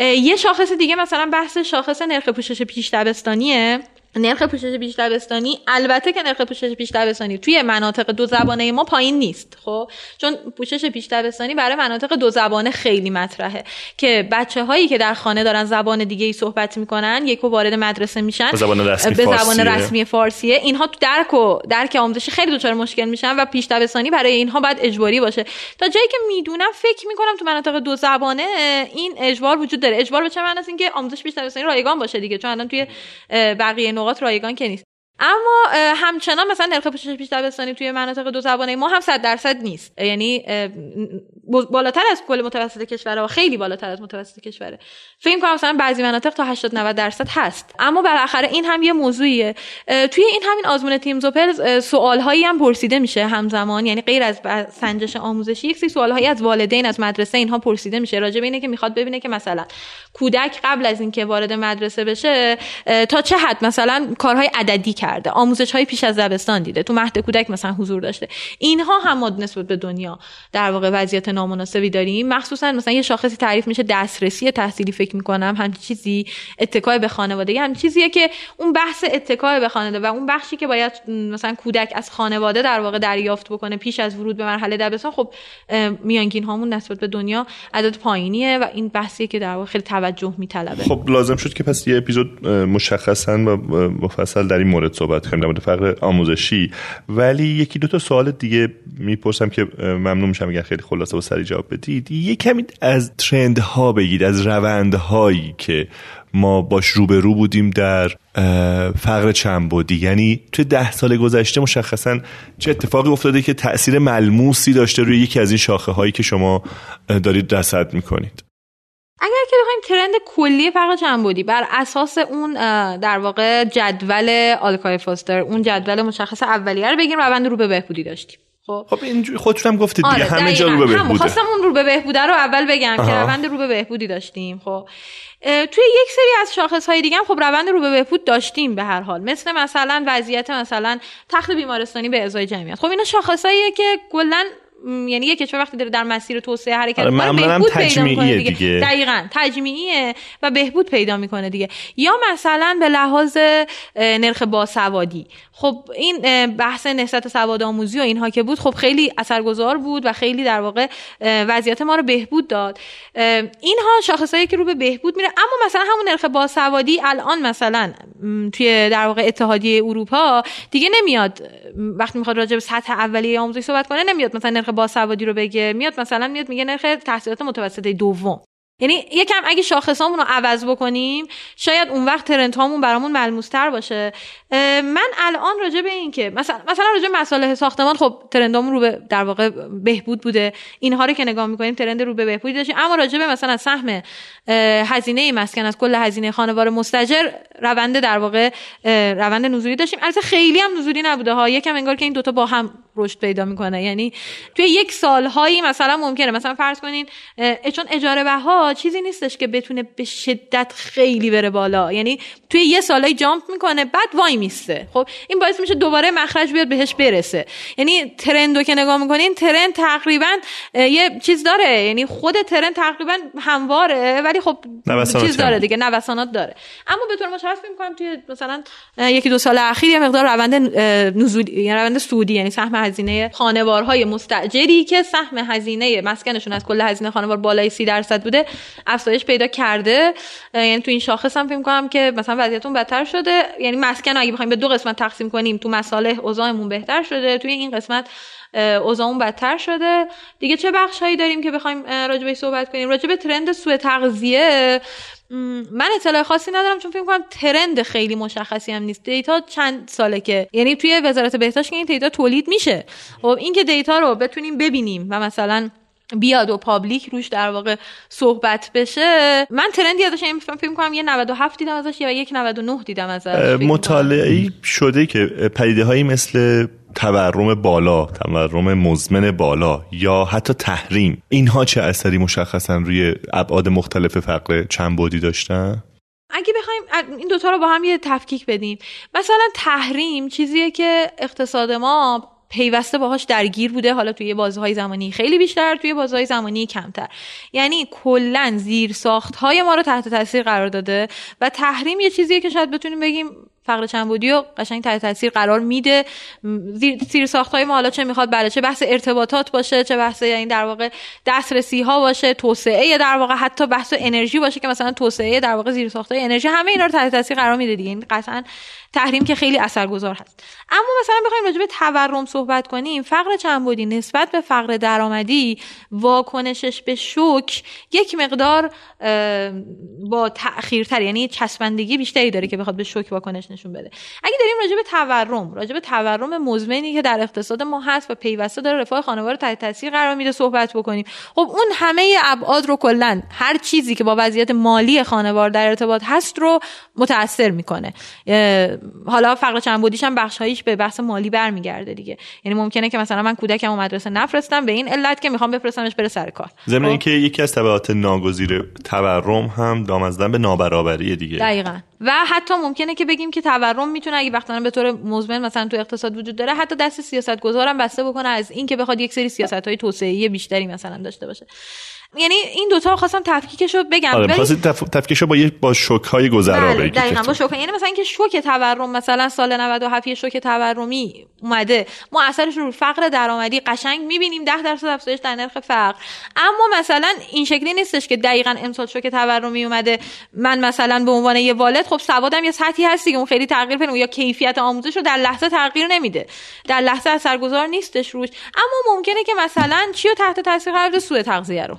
یه شاخص دیگه مثلا بحث شاخص نرخ پوشش پیش دبستانیه. نرخ پوشش پیش دبستانی البته که نرخ پوشش پیش دبستانی توی مناطق دو زبانه ما پایین نیست خب؟ چون پوشش پیش دبستانی برای مناطق دو زبانه خیلی مطرحه که بچه هایی که در خانه دارن زبان دیگه ای صحبت می‌کنن یکو وارد مدرسه میشن به زبان رسمی, به زبان فارسیه. رسمی فارسیه اینها تو درک و درک آموزشی خیلی دچار مشکل میشن و پیش دبستانی برای اینها باید اجباری باشه. تا جایی که می‌دونم فکر می‌کنم تو مناطق دو زبانه این اجبار وجود داره. اجبار به چه معنی اینکه آموزش پیش دبستانی رایگان باشه دیگه. چون الان توی بقیه نقاط رایگان که نیست. اما همچنان مثلا نرخ پوشش پیش دبستانی توی مناطق دو زبانه ما هم صد درصد نیست. یعنی بالاتر از کل متوسط کشور و خیلی بالاتر از متوسط کشوره. فکر کنم مثلا بعضی مناطق تا 80 90 درصد هست. اما بالاخره این هم یه موضوعیه. توی این همین آزمون تیمز و سوال هایی هم پرسیده میشه همزمان. یعنی غیر از سنجش آموزشی یک سری سوال هایی از والدین از مدرسه اینها پرسیده میشه. راجع به اینه که می‌خواد ببینه که مثلا کودک قبل از اینکه وارد مدرسه بشه تا چه حد مثلا کارهای عددی کرده. آموزش های پیش از دبستان دیده. تو مهد کودک مثلا حضور داشته. اینها هم نسبت به دنیا در واقع وضعیت نامناسبی داریم. مخصوصا مثلا یه شاخصی تعریف میشه دسترسی تحصیلی فکر می‌کنم. هم چیزی اتکای به خانواده. هم چیزیه که اون بحث اتکای به خانواده و اون بخشی که باید مثلا کودک از خانواده در واقع دریافت بکنه پیش از ورود به مرحله دبستان خب میانگین هامون نسبت به دنیا عدد پایینیه و این بحثی که در واقع خیلی توجه میطلبه. خب لازم شد که پس یه اپیزود مشخصا و مفصل در این مورد صحبت کنیم در مورد فقر آموزشی. ولی یکی دو تا سوال دیگه می‌پرسم که ممنون میشم اگر خیلی خلاصه و سریع جواب بدید. یه کمی از ترند ها بگید از روندهایی که ما باش روبرو بودیم در فقر چنبودی یعنی توی ده سال گذشته مشخصا چه اتفاقی افتاده که تاثیر ملموسی داشته روی یکی از این شاخه هایی که شما دارید رصد می‌کنید؟ اگر که بخوایم ترند کلی فقر چنبودی بر اساس اون در واقع جدول آلکای فاستر اون جدول مشخص اولیه رو بگیم روند رو به بهبودی داشتیم. خب؟ خب اینجوری خودتون هم گفتید دیگه آره همه جا رو به بهبوده. خواستم اون رو به بهبوده رو اول بگم که روند رو به بهبودی داشتیم خب؟ توی یک سری از شاخص های دیگه هم خب روند رو به بهبود داشتیم به هر حال. مثل مثلا وضعیت مثلا تخت بیمارستانی به ازای جمعیت. خب اینا شاخصاییه که کلا یعنی یک کشور وقتی داره در مسیر توسعه حرکت آره بهبود پیدا می‌کنه دیگه. دیگه. دقیقاً تجمیعیه و بهبود پیدا می‌کنه دیگه. یا مثلا به لحاظ نرخ باسوادی. خب این بحث نسبت سواد آموزی و اینها که بود خب خیلی اثرگذار بود و خیلی در واقع وضعیت ما رو بهبود داد. اینها شاخصایی که رو به بهبود میره اما مثلا همون نرخ باسوادی الان مثلا توی در واقع اتحادیه اروپا دیگه نمیاد. وقتی می‌خواد راجع به سطح اولیه آموزش صحبت کنه نمیاد مثلا نرخ باسوادی رو بگه میاد مثلا میاد میگه نرخ تحصیلات متوسطه دوم. یعنی یکم اگه شاخصامون رو عوض بکنیم شاید اون وقت ترنت هامون برامون ملموستر باشه. من الان راجع به این که مثلا مثلا راجع مصالح ساختمان خب ترندامون رو به در واقع بهبود بوده. اینها رو که نگاه می‌کنیم ترند رو به بهبود داشتیم. اما راجع به مثلا سهم هزینه مسکن از کل هزینه خانوار مستجر روند در واقع روند نزولی داشتیم. البته خیلی هم نزولی نبوده ها. یکم انگار که این دوتا با هم رشد پیدا می‌کنه. یعنی توی یک سالهایی مثلا ممکنه. مثلا فرض کنین چون اجاره بها چیزی نیستش که بتونه به شدت خیلی بره بالا. یعنی توی یه سالهایی جامپ می‌کنه بعد وای میسته. خب این باعث میشه دوباره مخرج بیاد بهش برسه. یعنی ترندو که نگاه می‌کنین ترند تقریبا یه چیز داره. یعنی خود ترند تقریبا همواره ولی خب چیز داره دیگه نوسانات داره. اما به طور مشخص می‌کنم توی مثلا یکی دو سال اخیر یه مقدار روند نزول یعنی روند سودی یعنی سهم هزینه خانوارهای مستاجری که سهم هزینه مسکنشون از کل هزینه خانوار بالای 30 درصد بوده افزایش پیدا کرده. یعنی تو این شاخص هم فکر کنم که مثلا وضعیتون بدتر شده. یعنی مسکن اگه بخوایم به دو قسمت تقسیم کنیم تو مصالح اوضاعمون بهتر شده توی این قسمت اوضاعمون بدتر شده. دیگه چه بخش هایی داریم که بخوایم راجع به صحبت کنیم؟ راجع به trend سوء تغذیه من اطلاع خاصی ندارم چون فکر کنم trend خیلی مشخصی هم نیست. data چند ساله که یعنی توی وزارت بهداشت که این data تولید میشه. خب این که data رو بتونیم ببینیم و مثلا بیاد و public روش در واقع صحبت بشه من trend ی ازش فکر کنم یه 97 دیدم ازش یا یک 99 دیدم ازش. مطالعه شده که پدیده هایی مثل تورم بالا تورم مزمن بالا یا حتی تحریم. اینها چه اثری مشخصا روی ابعاد مختلف فقر چند بودی داشتن؟ اگه بخوایم این دوتا رو با هم یه تفکیک بدیم. مثلا تحریم چیزیه که اقتصاد ما پیوسته باهاش درگیر بوده حالا توی بازهای زمانی خیلی بیشتر توی بازهای زمانی کمتر. یعنی کلا زیر ساخت های ما رو تحت تاثیر قرار داده و تحریم یه چیزیه که شاید بتونیم بگیم فقر چند بودی و قشنگ تحت تاثیر قرار میده. زیر ساخت های ما حالا چه می‌خواد بله چه بحث ارتباطات باشه چه بحث یعنی در واقع دسترسی ها باشه توسعه در واقع حتی بحث انرژی باشه که مثلا توسعه در واقع زیر ساخت های انرژی همه اینا رو تحت تاثیر قرار میده دیگه. این قطعا تحریم که خیلی اثرگذار هست. اما مثلا بخوایم راجع به تورم صحبت کنیم فقر چند بودی نسبت به فقر درآمدی واکنشش به شوک یک مقدار با تاخیرتر یعنی چسبندگی بیشتری داره که بخواد به شوک واکنش نشون بده. اگه داریم راجع به تورم راجع به تورم مزمنی که در اقتصاد ما هست و پیوسته داره رفاه خانواده رو تحت تاثیر قرار میده صحبت بکنیم. خب اون همه ابعاد رو کلا هر چیزی که با وضعیت مالی خانوار در ارتباط هست رو متاثر می‌کنه. حالا فقر چند بودیش هم بخشایش به بحث مالی برمیگرده دیگه. یعنی ممکنه که مثلا من کودکم و مدرسه نفرستم به این علت که می‌خوام بفرستمش بره سر کار. ضمن خب؟ اینکه یکی از تبعات ناگزیر تورم هم دامزدن به نابرابری دیگه. دقیقا. و حتی ممکنه که بگیم که تورم می‌تونه اگه وقتا به طور مزمن مثلا تو اقتصاد وجود داره حتی دست سیاست گذارم بسته بکنه از اینکه بخواد یک سری سیاست های توسعه بیشتری مثلا داشته باشه. یعنی این دوتا خواستم تفکیکش رو بگم آره ولی... تف... تفکیکش رو با یه با شوک های گذرا بله دقیقاً با شوک یعنی مثلا اینکه شوک تورم مثلا سال 97 یه شوک تورمی اومده ما اثرش رو فقر درآمدی قشنگ می‌بینیم 10 درصد افزایش در نرخ فقر. اما مثلا این شکلی نیستش که دقیقاً امسال شوک تورمی اومده من مثلا به عنوان یه والد خب سوادم یه سطحی هستی که اون خیلی تغییر کنه یا کیفیت آموزش رو در لحظه تغییر نمیده. در لحظه اثرگذار نیستش روش. اما ممکنه که مثلا چی رو تحت تاثیر قرار سوء تغذیه رو.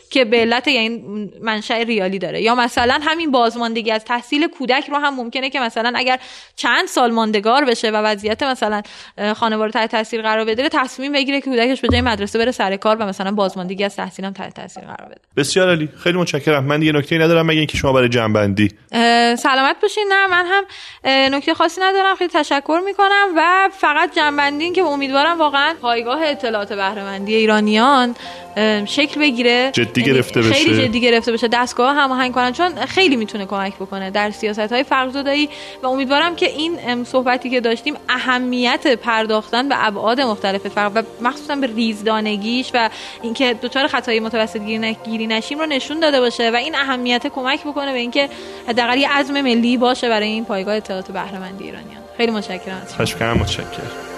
که به علت یعنی منشأ ریالی داره. یا مثلا همین بازماندگی از تحصیل کودک رو هم ممکنه که مثلا اگر چند سال ماندگار بشه و وضعیت مثلا خانواده تحت تاثیر قرار بده تصمیم بگیره که کودکش به جای مدرسه بره سر کار و مثلا بازماندگی از تحصیلم تحت تاثیر قرار بده. بسیار عالی. خیلی متشکرم. من دیگه نکته ندارم مگه اینکه شما برای جنبندی. سلامت باشین. نه من هم نکته خاصی ندارم. خیلی تشکر می‌کنم و فقط جنبندی که امیدوارم واقعا پایگاه اطلاعات بهره ایرانیان شکل بگیره. جدی یعنی گرفته بشه. خیلی جدی گرفته بشه. دستگاه هماهنگ کنن چون خیلی می‌تونه کمک بکنه در سیاست های و امیدوارم که این صحبتی که داشتیم اهمیت پرداختن به ابعاد مختلف فرق و مخصوصا به ریزدانگیش و اینکه دچار خطای متوسط گیری نشیم رو نشون داده باشه و این اهمیت کمک بکنه به اینکه حداقل یه عزم ملی باشه برای این پایگاه اطلاعات بهره ایرانیان. خیلی متشکرم از متشکرم.